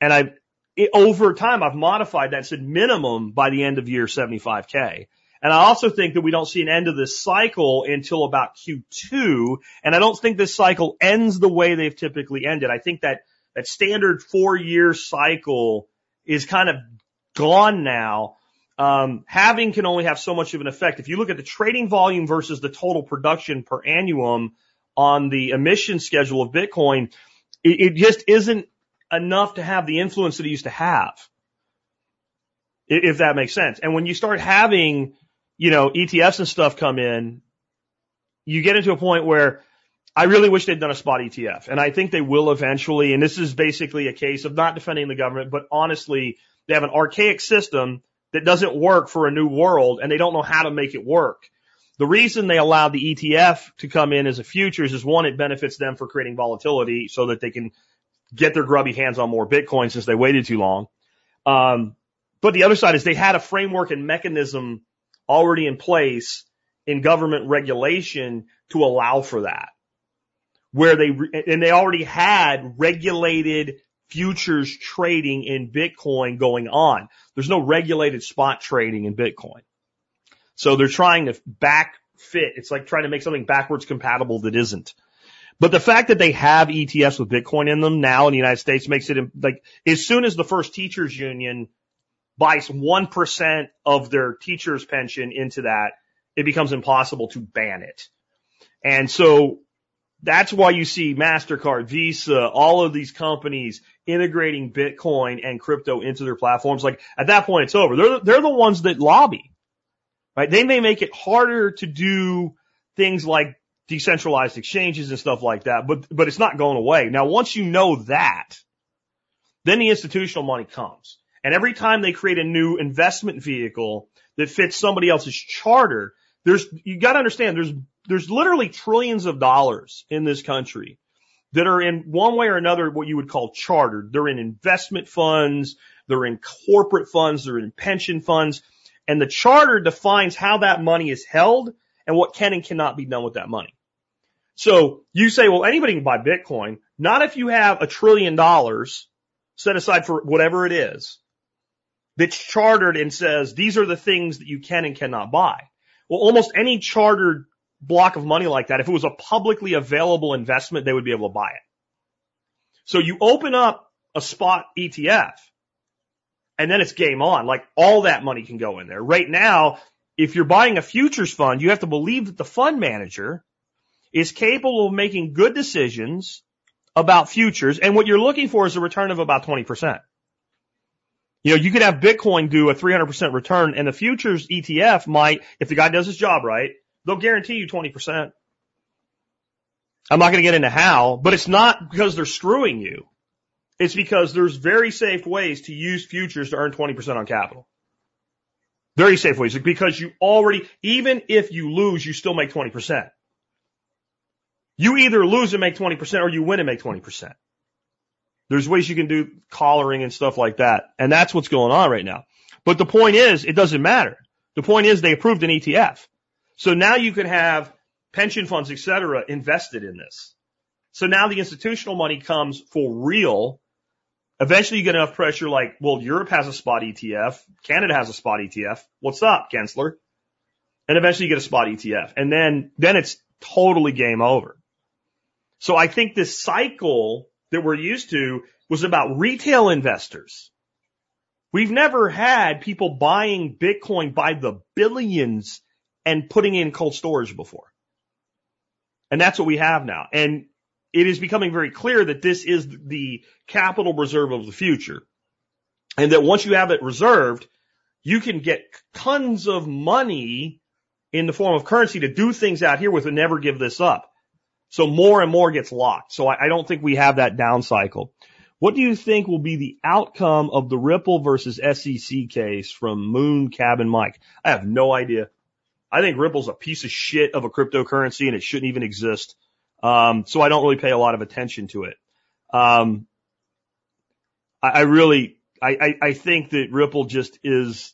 And I, it, over time, I've modified that said minimum by the end of year 75K. And I also think that we don't see an end of this cycle until about Q2. And I don't think this cycle ends the way they've typically ended. I think that that standard four year cycle is kind of gone now. Um, halving can only have so much of an effect. If you look at the trading volume versus the total production per annum on the emission schedule of Bitcoin, it, it just isn't enough to have the influence that it used to have. If that makes sense. And when you start having, you know, ETFs and stuff come in, you get into a point where I really wish they'd done a spot ETF. And I think they will eventually. And this is basically a case of not defending the government, but honestly, they have an archaic system that doesn't work for a new world and they don't know how to make it work. The reason they allowed the ETF to come in as a futures is one, it benefits them for creating volatility so that they can get their grubby hands on more Bitcoin since they waited too long. Um, but the other side is they had a framework and mechanism already in place in government regulation to allow for that. Where they, and they already had regulated futures trading in Bitcoin going on. There's no regulated spot trading in Bitcoin. So they're trying to back fit. It's like trying to make something backwards compatible that isn't. But the fact that they have ETFs with Bitcoin in them now in the United States makes it like as soon as the first teachers union buys 1% of their teacher's pension into that, it becomes impossible to ban it. And so that's why you see MasterCard, Visa, all of these companies integrating Bitcoin and crypto into their platforms. Like at that point, it's over. They're, they're the ones that lobby, right? They may make it harder to do things like decentralized exchanges and stuff like that, but, but it's not going away. Now, once you know that, then the institutional money comes. And every time they create a new investment vehicle that fits somebody else's charter, there's, you gotta understand, there's, there's literally trillions of dollars in this country that are in one way or another what you would call chartered. They're in investment funds, they're in corporate funds, they're in pension funds, and the charter defines how that money is held and what can and cannot be done with that money. So you say, well, anybody can buy Bitcoin. Not if you have a trillion dollars set aside for whatever it is that's chartered and says these are the things that you can and cannot buy. Well, almost any chartered block of money like that, if it was a publicly available investment, they would be able to buy it. So you open up a spot ETF and then it's game on. Like all that money can go in there. Right now, if you're buying a futures fund, you have to believe that the fund manager is capable of making good decisions about futures. And what you're looking for is a return of about 20%. You know, you could have Bitcoin do a 300% return and the futures ETF might, if the guy does his job right, they'll guarantee you 20%. I'm not going to get into how, but it's not because they're screwing you. It's because there's very safe ways to use futures to earn 20% on capital. Very safe ways because you already, even if you lose, you still make 20%. You either lose and make 20% or you win and make 20%. There's ways you can do collaring and stuff like that. And that's what's going on right now. But the point is, it doesn't matter. The point is they approved an ETF. So now you can have pension funds, et cetera, invested in this. So now the institutional money comes for real. Eventually you get enough pressure like, well, Europe has a spot ETF. Canada has a spot ETF. What's up, Gensler? And eventually you get a spot ETF. And then, then it's totally game over. So I think this cycle that we're used to was about retail investors. We've never had people buying Bitcoin by the billions and putting in cold storage before. And that's what we have now. And it is becoming very clear that this is the capital reserve of the future. And that once you have it reserved, you can get tons of money in the form of currency to do things out here with and never give this up. So more and more gets locked. So I, I don't think we have that down cycle. What do you think will be the outcome of the Ripple versus SEC case from Moon Cabin Mike? I have no idea. I think Ripple's a piece of shit of a cryptocurrency and it shouldn't even exist. Um, so I don't really pay a lot of attention to it. Um, I, I really, I, I, I think that Ripple just is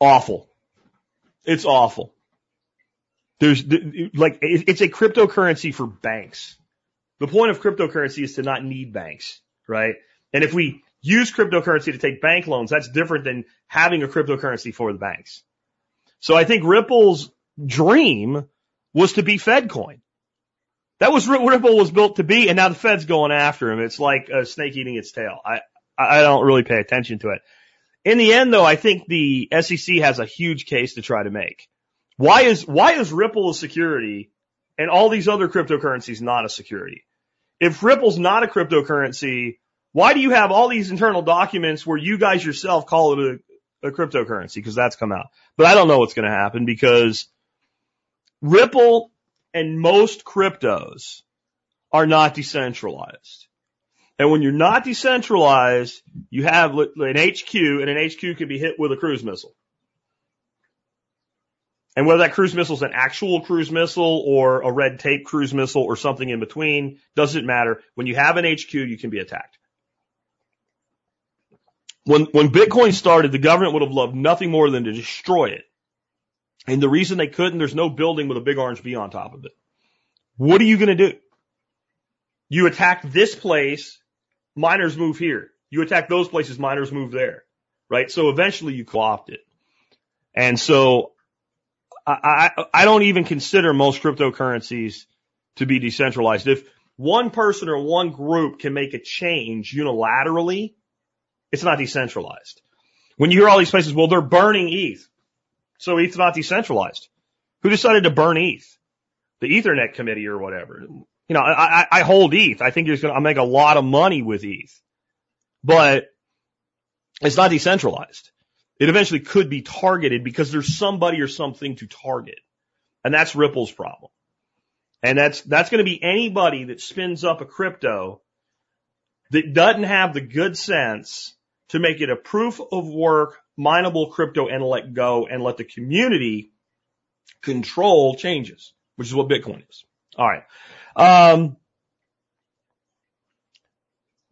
awful. It's awful. There's like, it's a cryptocurrency for banks. The point of cryptocurrency is to not need banks, right? And if we use cryptocurrency to take bank loans, that's different than having a cryptocurrency for the banks. So I think Ripple's dream was to be FedCoin. That was what Ripple was built to be, and now the Fed's going after him. It's like a snake eating its tail. I, I don't really pay attention to it. In the end, though, I think the SEC has a huge case to try to make. Why is, why is Ripple a security and all these other cryptocurrencies not a security? If Ripple's not a cryptocurrency, why do you have all these internal documents where you guys yourself call it a cryptocurrency? Because that's come out. But I don't know what's going to happen because Ripple and most cryptos are not decentralized. And when you're not decentralized, you have an HQ and an HQ can be hit with a cruise missile. And whether that cruise missile is an actual cruise missile or a red tape cruise missile or something in between, doesn't matter. When you have an HQ, you can be attacked. When, when Bitcoin started, the government would have loved nothing more than to destroy it. And the reason they couldn't, there's no building with a big orange bee on top of it. What are you going to do? You attack this place, miners move here. You attack those places, miners move there. Right? So eventually you co-opt it. And so I, I, I don't even consider most cryptocurrencies to be decentralized. If one person or one group can make a change unilaterally, it's not decentralized. When you hear all these places, well, they're burning ETH. So ETH's not decentralized. Who decided to burn ETH? The Ethereum committee or whatever. You know, I, I, hold ETH. I think it's going to make a lot of money with ETH, but it's not decentralized. It eventually could be targeted because there's somebody or something to target. And that's Ripple's problem. And that's, that's going to be anybody that spins up a crypto that doesn't have the good sense to make it a proof of work, mineable crypto and let go and let the community control changes, which is what Bitcoin is. All right. Um,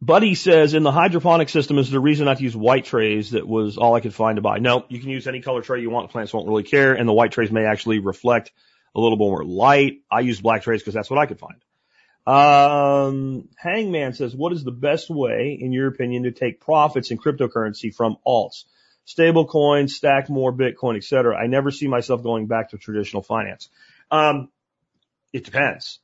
Buddy says in the hydroponic system is the reason not to use white trays that was all I could find to buy. No, you can use any color tray you want. Plants won't really care. And the white trays may actually reflect a little bit more light. I use black trays because that's what I could find. Um, Hangman says, what is the best way, in your opinion, to take profits in cryptocurrency from alts? Stable coins, stack more Bitcoin, etc. I never see myself going back to traditional finance. Um, it depends.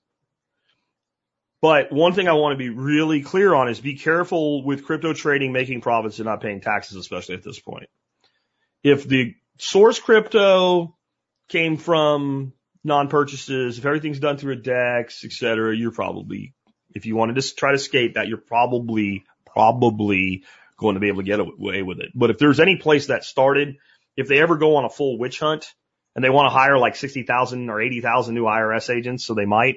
But one thing I want to be really clear on is be careful with crypto trading, making profits and not paying taxes, especially at this point. If the source crypto came from non-purchases, if everything's done through a DEX, et cetera, you're probably, if you want to just try to skate that, you're probably, probably going to be able to get away with it. But if there's any place that started, if they ever go on a full witch hunt and they want to hire like 60,000 or 80,000 new IRS agents, so they might,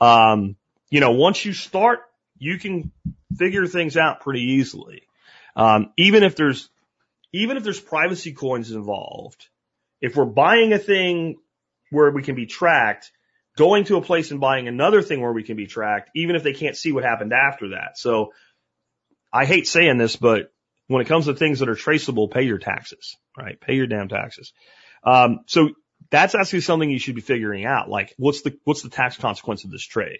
um, you know, once you start, you can figure things out pretty easily. Um, even if there's, even if there's privacy coins involved, if we're buying a thing where we can be tracked, going to a place and buying another thing where we can be tracked, even if they can't see what happened after that. So I hate saying this, but when it comes to things that are traceable, pay your taxes, right? Pay your damn taxes. Um, so that's actually something you should be figuring out. Like, what's the, what's the tax consequence of this trade?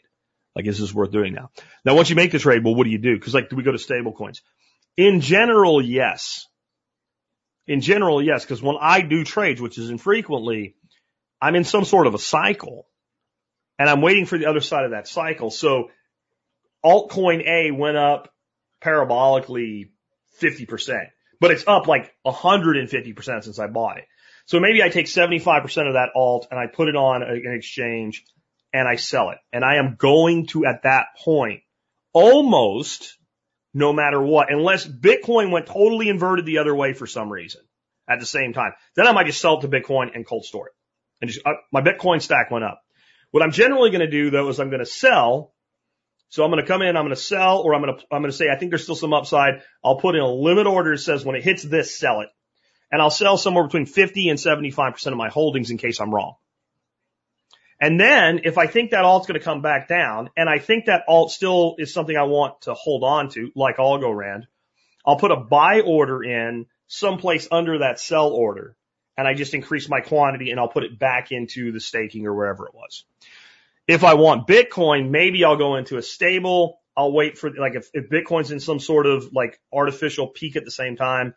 Like, is this worth doing now? Now, once you make the trade, well, what do you do? Cause like, do we go to stable coins? In general, yes. In general, yes. Cause when I do trades, which is infrequently, I'm in some sort of a cycle and I'm waiting for the other side of that cycle. So altcoin A went up parabolically 50%, but it's up like 150% since I bought it. So maybe I take 75% of that alt and I put it on an exchange and I sell it. And I am going to at that point almost no matter what, unless Bitcoin went totally inverted the other way for some reason at the same time. Then I might just sell it to Bitcoin and cold store it. And just, uh, my Bitcoin stack went up. What I'm generally going to do though is I'm going to sell. So I'm going to come in, I'm going to sell, or I'm going to, I'm going to say, I think there's still some upside. I'll put in a limit order that says when it hits this, sell it. And I'll sell somewhere between 50 and 75% of my holdings in case I'm wrong. And then if I think that alt's going to come back down and I think that alt still is something I want to hold on to, like Algorand, I'll put a buy order in someplace under that sell order and I just increase my quantity and I'll put it back into the staking or wherever it was. If I want Bitcoin, maybe I'll go into a stable. I'll wait for, like, if, if Bitcoin's in some sort of like artificial peak at the same time,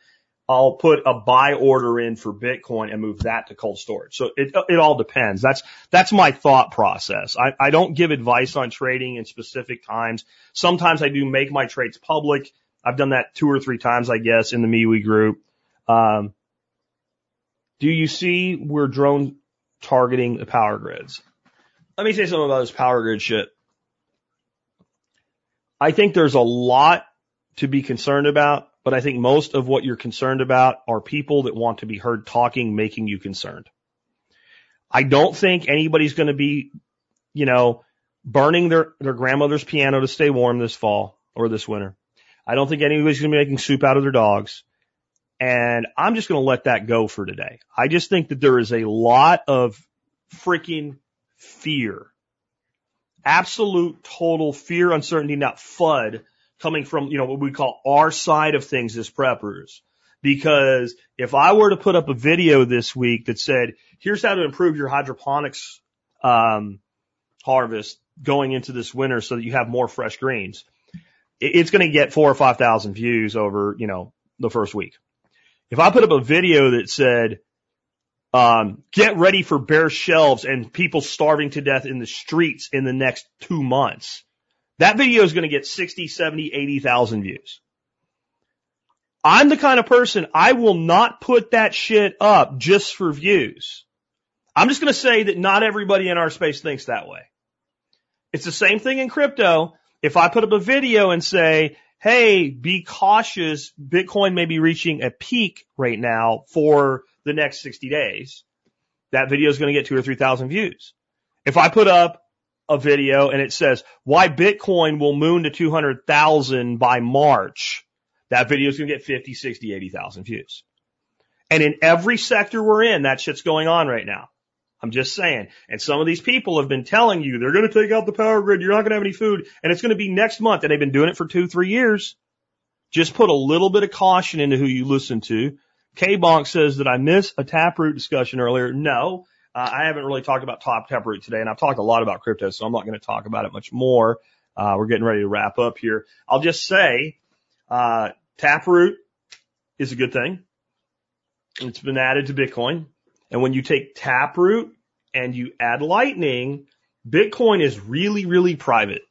I'll put a buy order in for Bitcoin and move that to cold storage. So it, it all depends. That's, that's my thought process. I, I don't give advice on trading in specific times. Sometimes I do make my trades public. I've done that two or three times, I guess, in the MeWe group. Um, do you see we're drone targeting the power grids? Let me say something about this power grid shit. I think there's a lot to be concerned about, but I think most of what you're concerned about are people that want to be heard talking, making you concerned. I don't think anybody's going to be, you know, burning their, their grandmother's piano to stay warm this fall or this winter. I don't think anybody's going to be making soup out of their dogs. And I'm just going to let that go for today. I just think that there is a lot of freaking fear. Absolute total fear, uncertainty, not FUD coming from, you know, what we call our side of things as preppers. Because if I were to put up a video this week that said, here's how to improve your hydroponics, um, harvest going into this winter so that you have more fresh greens, it's going to get four or 5,000 views over, you know, the first week. If I put up a video that said, um, get ready for bare shelves and people starving to death in the streets in the next two months, that video is going to get 60, 70, 80,000 views. I'm the kind of person, I will not put that shit up just for views. I'm just going to say that not everybody in our space thinks that way. It's the same thing in crypto. If I put up a video and say, hey, be cautious. Bitcoin may be reaching a peak right now for the next 60 days. That video is going to get two or 3,000 views. If I put up a video and it says why Bitcoin will moon to 200,000 by March, that video is going to get 50, 60, 80,000 views. And in every sector we're in, that shit's going on right now. I'm just saying. And some of these people have been telling you they're going to take out the power grid. You're not going to have any food and it's going to be next month. And they've been doing it for two, three years. Just put a little bit of caution into who you listen to. K-Bonk says that I missed a taproot discussion earlier. No, uh, I haven't really talked about top taproot today and I've talked a lot about crypto, so I'm not going to talk about it much more. Uh, we're getting ready to wrap up here. I'll just say, uh, taproot is a good thing. It's been added to Bitcoin. And when you take Taproot and you add Lightning, Bitcoin is really, really private.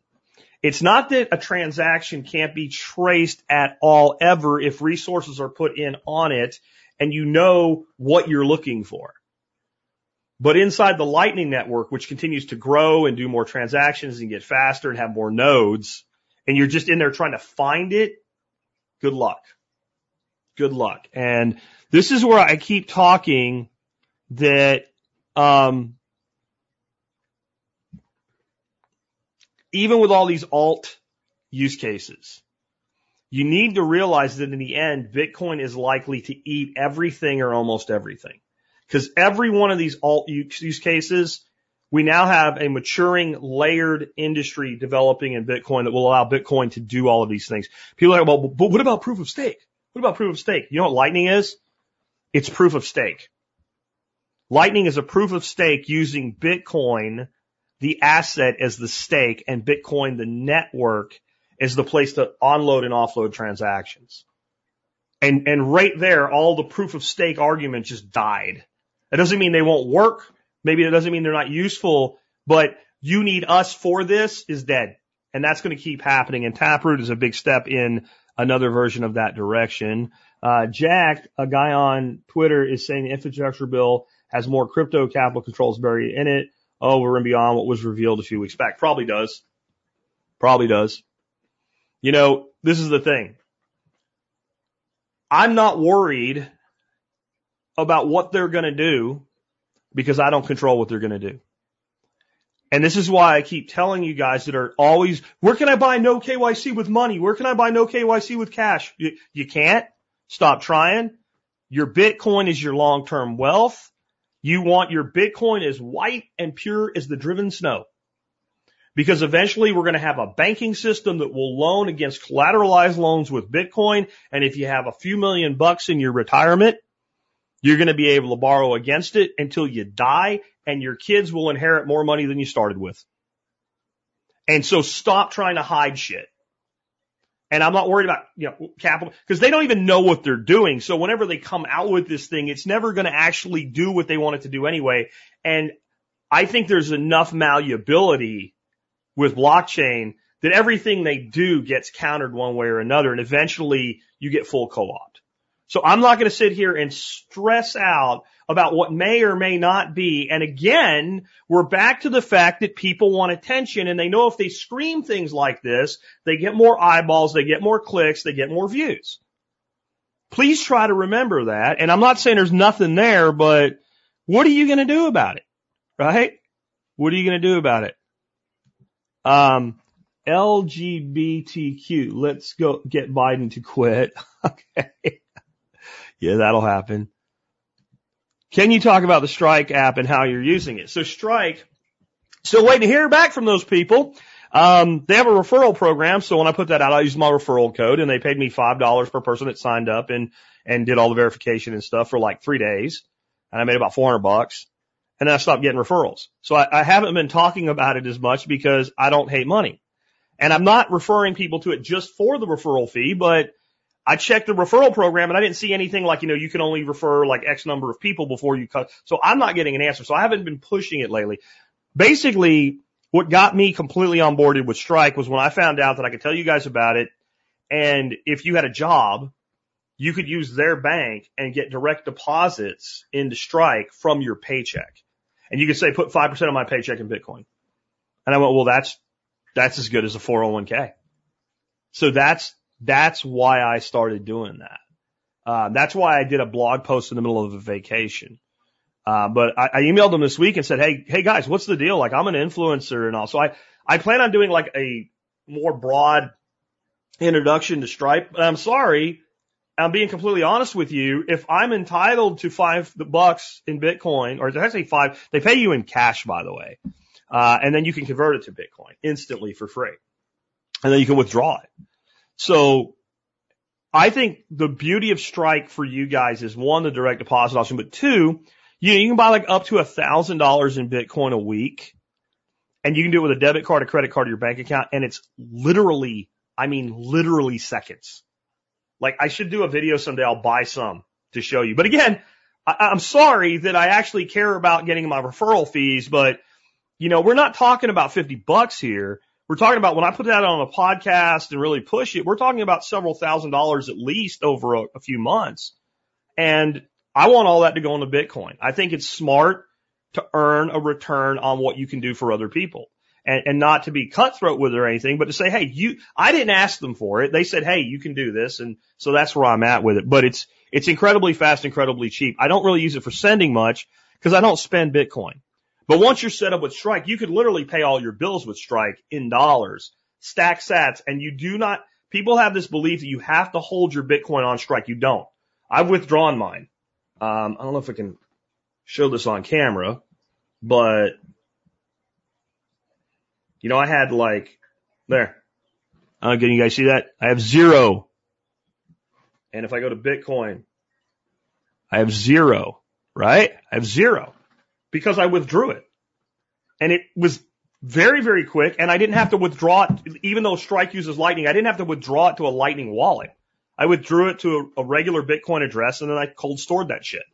It's not that a transaction can't be traced at all ever if resources are put in on it and you know what you're looking for. But inside the Lightning Network, which continues to grow and do more transactions and get faster and have more nodes, and you're just in there trying to find it, good luck. Good luck. And this is where I keep talking that um, even with all these alt use cases, you need to realize that in the end, Bitcoin is likely to eat everything or almost everything. Because every one of these alt use cases, we now have a maturing layered industry developing in Bitcoin that will allow Bitcoin to do all of these things. People are like, well, but what about proof of stake? What about proof of stake? You know what Lightning is? It's proof of stake. Lightning is a proof of stake using Bitcoin, the asset as the stake and Bitcoin, the network is the place to onload and offload transactions. And, and right there, all the proof of stake argument just died. That doesn't mean they won't work. Maybe it doesn't mean they're not useful, but you need us for this is dead. And that's going to keep happening. And Taproot is a big step in another version of that direction. Uh, Jack, a guy on Twitter is saying the infrastructure bill has more crypto capital controls buried in it over and beyond what was revealed a few weeks back. Probably does. Probably does. You know, this is the thing. I'm not worried about what they're going to do because I don't control what they're going to do. And this is why I keep telling you guys that are always, where can I buy no KYC with money? Where can I buy no KYC with cash? You, you can't. Stop trying. Your Bitcoin is your long-term wealth. You want your Bitcoin as white and pure as the driven snow. Because eventually we're going to have a banking system that will loan against collateralized loans with Bitcoin. And if you have a few million bucks in your retirement, you're going to be able to borrow against it until you die and your kids will inherit more money than you started with. And so stop trying to hide shit. And I'm not worried about, you know, capital because they don't even know what they're doing. So whenever they come out with this thing, it's never going to actually do what they want it to do anyway. And I think there's enough malleability with blockchain that everything they do gets countered one way or another. And eventually you get full co-opt. So I'm not going to sit here and stress out about what may or may not be. And again, we're back to the fact that people want attention and they know if they scream things like this, they get more eyeballs, they get more clicks, they get more views. Please try to remember that. And I'm not saying there's nothing there, but what are you going to do about it? Right? What are you going to do about it? Um, LGBTQ. Let's go get Biden to quit. okay. Yeah, that'll happen. Can you talk about the Strike app and how you're using it? So Strike, still waiting to hear back from those people. Um, they have a referral program. So when I put that out, I used my referral code and they paid me $5 per person that signed up and, and did all the verification and stuff for like three days. And I made about 400 bucks and then I stopped getting referrals. So I, I haven't been talking about it as much because I don't hate money. And I'm not referring people to it just for the referral fee, but I checked the referral program and I didn't see anything like, you know, you can only refer like X number of people before you cut. So I'm not getting an answer. So I haven't been pushing it lately. Basically, what got me completely onboarded with Strike was when I found out that I could tell you guys about it. And if you had a job, you could use their bank and get direct deposits into Strike from your paycheck. And you could say, put 5% of my paycheck in Bitcoin. And I went, well, that's, that's as good as a 401k. So that's that's why I started doing that. Uh, that's why I did a blog post in the middle of a vacation. Uh, but I, I emailed them this week and said, Hey, hey guys, what's the deal? Like I'm an influencer and all. So I, I plan on doing like a more broad introduction to Stripe. But I'm sorry. I'm being completely honest with you. If I'm entitled to five bucks in Bitcoin, or actually five, they pay you in cash, by the way. Uh, and then you can convert it to Bitcoin instantly for free. And then you can withdraw it. So I think the beauty of Strike for you guys is one, the direct deposit option, but two, you, you can buy like up to a thousand dollars in Bitcoin a week and you can do it with a debit card, a credit card, or your bank account. And it's literally, I mean, literally seconds. Like I should do a video someday. I'll buy some to show you. But again, I, I'm sorry that I actually care about getting my referral fees, but you know, we're not talking about 50 bucks here. We're talking about when I put that on a podcast and really push it, we're talking about several thousand dollars at least over a, a few months. And I want all that to go into Bitcoin. I think it's smart to earn a return on what you can do for other people. And, and not to be cutthroat with it or anything, but to say, hey, you, I didn't ask them for it. They said, hey, you can do this. And so that's where I'm at with it. But it's, it's incredibly fast, incredibly cheap. I don't really use it for sending much because I don't spend Bitcoin. But once you're set up with Strike, you could literally pay all your bills with Strike in dollars, stack sats, and you do not, people have this belief that you have to hold your Bitcoin on Strike. You don't. I've withdrawn mine. Um, I don't know if I can show this on camera, but you know, I had like, there. Uh, can you guys see that? I have zero. And if I go to Bitcoin, I have zero, right? I have zero because I withdrew it. And it was very, very quick and I didn't have to withdraw it, even though Strike uses Lightning, I didn't have to withdraw it to a Lightning wallet. I withdrew it to a, a regular Bitcoin address and then I cold stored that shit.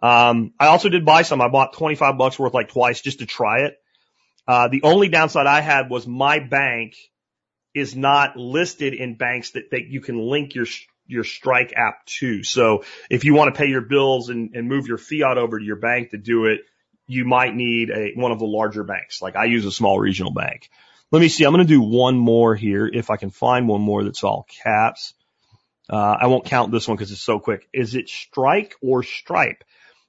Um, I also did buy some. I bought 25 bucks worth like twice just to try it. Uh, the only downside I had was my bank is not listed in banks that, that you can link your your Strike app to. So if you want to pay your bills and, and move your fiat over to your bank to do it, you might need a, one of the larger banks. Like I use a small regional bank. Let me see. I'm going to do one more here. If I can find one more that's all caps. Uh, I won't count this one because it's so quick. Is it Strike or Stripe?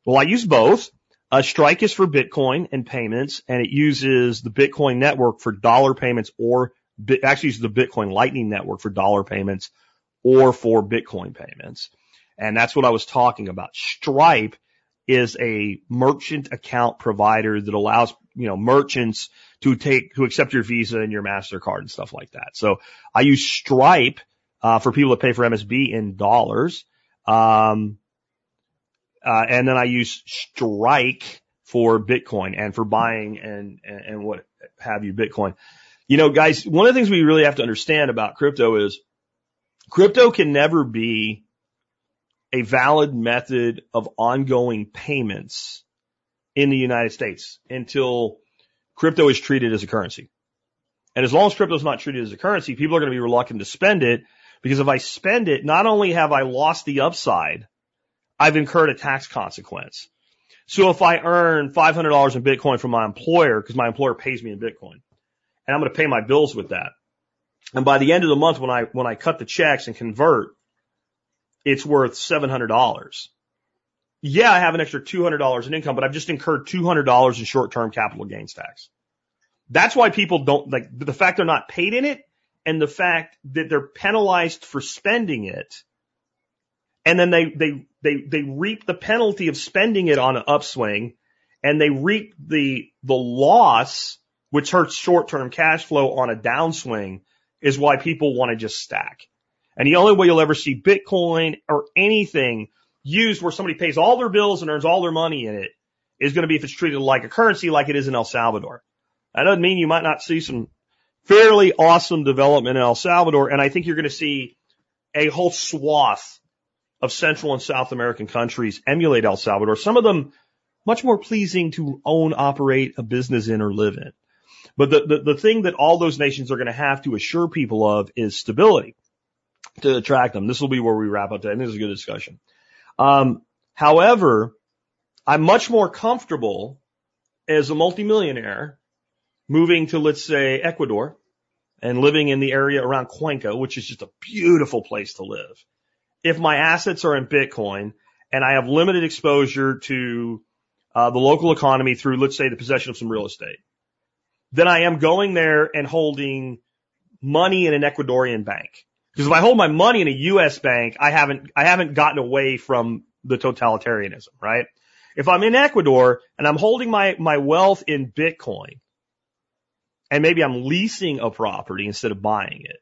Well, I use both. Uh, Strike is for Bitcoin and payments, and it uses the Bitcoin network for dollar payments or actually uses the Bitcoin Lightning network for dollar payments or for Bitcoin payments. And that's what I was talking about. Stripe is a merchant account provider that allows, you know, merchants to take, to accept your Visa and your MasterCard and stuff like that. So I use Stripe, uh, for people that pay for MSB in dollars. Um, uh, and then I use Strike for Bitcoin and for buying and, and, and what have you Bitcoin. You know, guys, one of the things we really have to understand about crypto is crypto can never be a valid method of ongoing payments in the United States until crypto is treated as a currency. And as long as crypto is not treated as a currency, people are going to be reluctant to spend it because if I spend it, not only have I lost the upside, I've incurred a tax consequence. So if I earn $500 in Bitcoin from my employer, because my employer pays me in Bitcoin, and I'm going to pay my bills with that. And by the end of the month, when I, when I cut the checks and convert, it's worth $700. Yeah, I have an extra $200 in income, but I've just incurred $200 in short-term capital gains tax. That's why people don't like the fact they're not paid in it and the fact that they're penalized for spending it. And then they, they, they, they reap the penalty of spending it on an upswing and they reap the, the loss, which hurts short-term cash flow on a downswing is why people want to just stack. And the only way you'll ever see Bitcoin or anything used where somebody pays all their bills and earns all their money in it is going to be if it's treated like a currency like it is in El Salvador. That doesn't mean you might not see some fairly awesome development in El Salvador. And I think you're going to see a whole swath of Central and South American countries emulate El Salvador. Some of them much more pleasing to own, operate a business in or live in. But the, the, the thing that all those nations are going to have to assure people of is stability to attract them. This will be where we wrap up today. This is a good discussion. Um, however, I'm much more comfortable as a multimillionaire moving to, let's say, Ecuador and living in the area around Cuenca, which is just a beautiful place to live. If my assets are in Bitcoin and I have limited exposure to uh, the local economy through, let's say, the possession of some real estate, then I am going there and holding money in an Ecuadorian bank. Because if I hold my money in a U.S. bank, I haven't, I haven't gotten away from the totalitarianism, right? If I'm in Ecuador and I'm holding my, my wealth in Bitcoin and maybe I'm leasing a property instead of buying it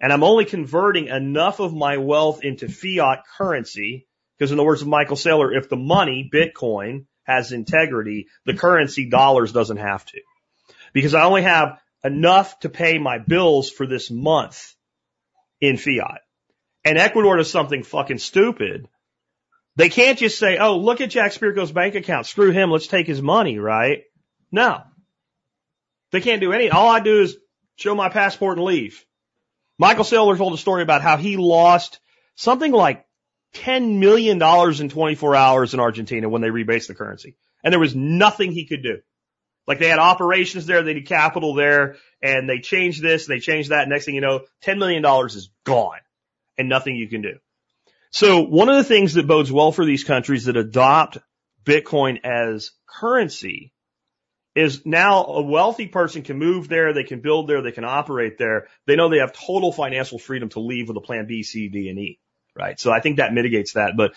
and I'm only converting enough of my wealth into fiat currency, because in the words of Michael Saylor, if the money, Bitcoin, has integrity, the currency dollars doesn't have to. Because I only have enough to pay my bills for this month in fiat. And Ecuador does something fucking stupid. They can't just say, oh, look at Jack Spirko's bank account. Screw him. Let's take his money, right? No. They can't do any. All I do is show my passport and leave. Michael Saylor told a story about how he lost something like $10 million in 24 hours in Argentina when they rebased the currency. And there was nothing he could do. Like they had operations there, they had capital there, and they change this, they change that. Next thing you know, $10 million is gone and nothing you can do. So one of the things that bodes well for these countries that adopt Bitcoin as currency is now a wealthy person can move there, they can build there, they can operate there. They know they have total financial freedom to leave with a plan B, C, D, and E. Right. So I think that mitigates that. But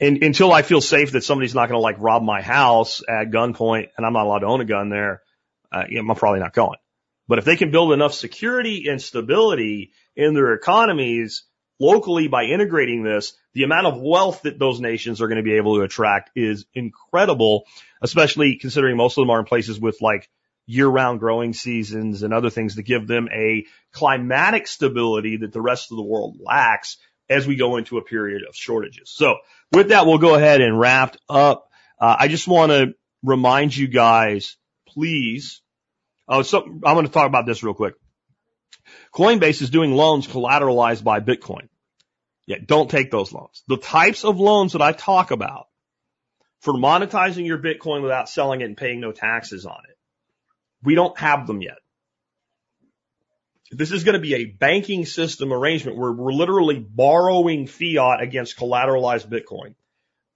until I feel safe that somebody's not going to like rob my house at gunpoint and I'm not allowed to own a gun there, uh, I'm probably not going. But if they can build enough security and stability in their economies locally by integrating this, the amount of wealth that those nations are going to be able to attract is incredible, especially considering most of them are in places with like year round growing seasons and other things that give them a climatic stability that the rest of the world lacks as we go into a period of shortages. So with that, we'll go ahead and wrap up. Uh, I just want to remind you guys, please. Oh, so I'm going to talk about this real quick. Coinbase is doing loans collateralized by Bitcoin. Yeah, don't take those loans. The types of loans that I talk about for monetizing your Bitcoin without selling it and paying no taxes on it, we don't have them yet. This is going to be a banking system arrangement where we're literally borrowing fiat against collateralized Bitcoin.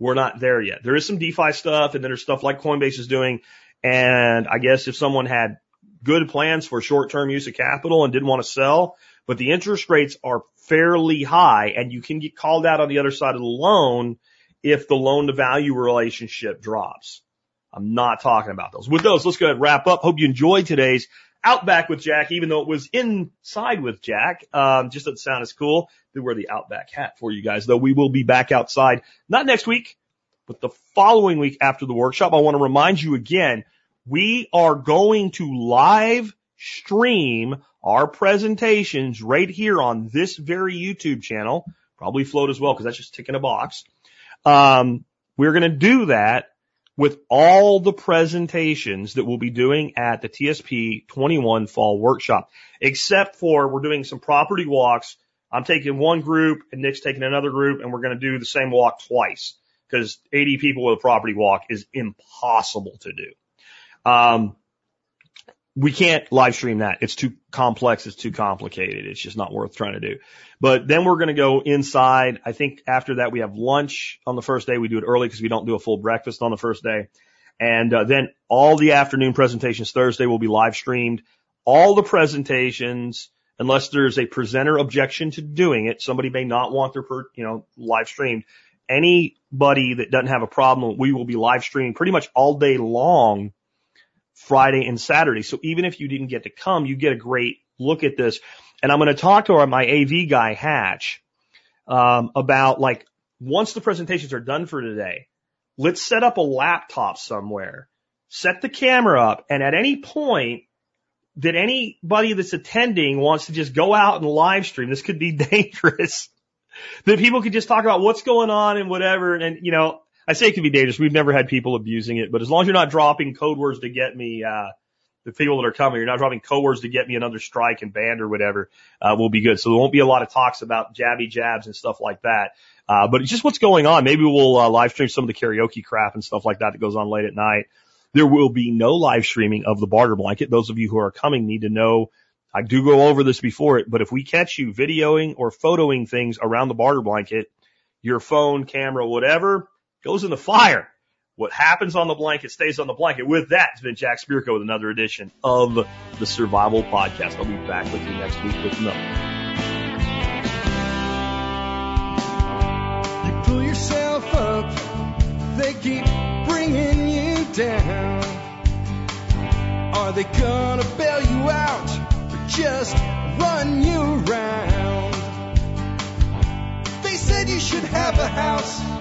We're not there yet. There is some DeFi stuff and then there's stuff like Coinbase is doing. And I guess if someone had good plans for short-term use of capital and didn't want to sell, but the interest rates are fairly high and you can get called out on the other side of the loan if the loan to value relationship drops. I'm not talking about those. With those, let's go ahead and wrap up. Hope you enjoyed today's Outback with Jack, even though it was inside with Jack. Um, just doesn't sound as cool. They wear the Outback hat for you guys, though we will be back outside, not next week, but the following week after the workshop. I want to remind you again, we are going to live stream our presentations right here on this very YouTube channel, probably float as well, because that's just ticking a box. Um, we're going to do that with all the presentations that we'll be doing at the TSP 21 fall workshop, except for we're doing some property walks. I'm taking one group and Nick's taking another group and we're going to do the same walk twice because 80 people with a property walk is impossible to do. Um, we can't live stream that. It's too complex. It's too complicated. It's just not worth trying to do. But then we're going to go inside. I think after that we have lunch on the first day. We do it early because we don't do a full breakfast on the first day. And uh, then all the afternoon presentations Thursday will be live streamed. All the presentations, unless there's a presenter objection to doing it, somebody may not want their, per, you know, live streamed. Anybody that doesn't have a problem, we will be live streaming pretty much all day long Friday and Saturday. So even if you didn't get to come, you get a great look at this. And I'm going to talk to our, my AV guy, Hatch, um, about like once the presentations are done for today, let's set up a laptop somewhere, set the camera up, and at any point that anybody that's attending wants to just go out and live stream, this could be dangerous. that people could just talk about what's going on and whatever. And, you know, I say it can be dangerous. We've never had people abusing it, but as long as you're not dropping code words to get me, uh, the people that are coming, you're not dropping code words to get me another strike and banned or whatever, uh, will be good. So there won't be a lot of talks about jabby jabs and stuff like that. Uh, but just what's going on. Maybe we'll uh, live stream some of the karaoke crap and stuff like that that goes on late at night. There will be no live streaming of the barter blanket. Those of you who are coming need to know I do go over this before it, but if we catch you videoing or photoing things around the barter blanket, your phone, camera, whatever, goes in the fire. What happens on the blanket stays on the blanket. With that, it's been Jack Spirko with another edition of the Survival Podcast. I'll be back with you next week with another. You pull yourself up, they keep bringing you down. Are they gonna bail you out or just run you around? They said you should have a house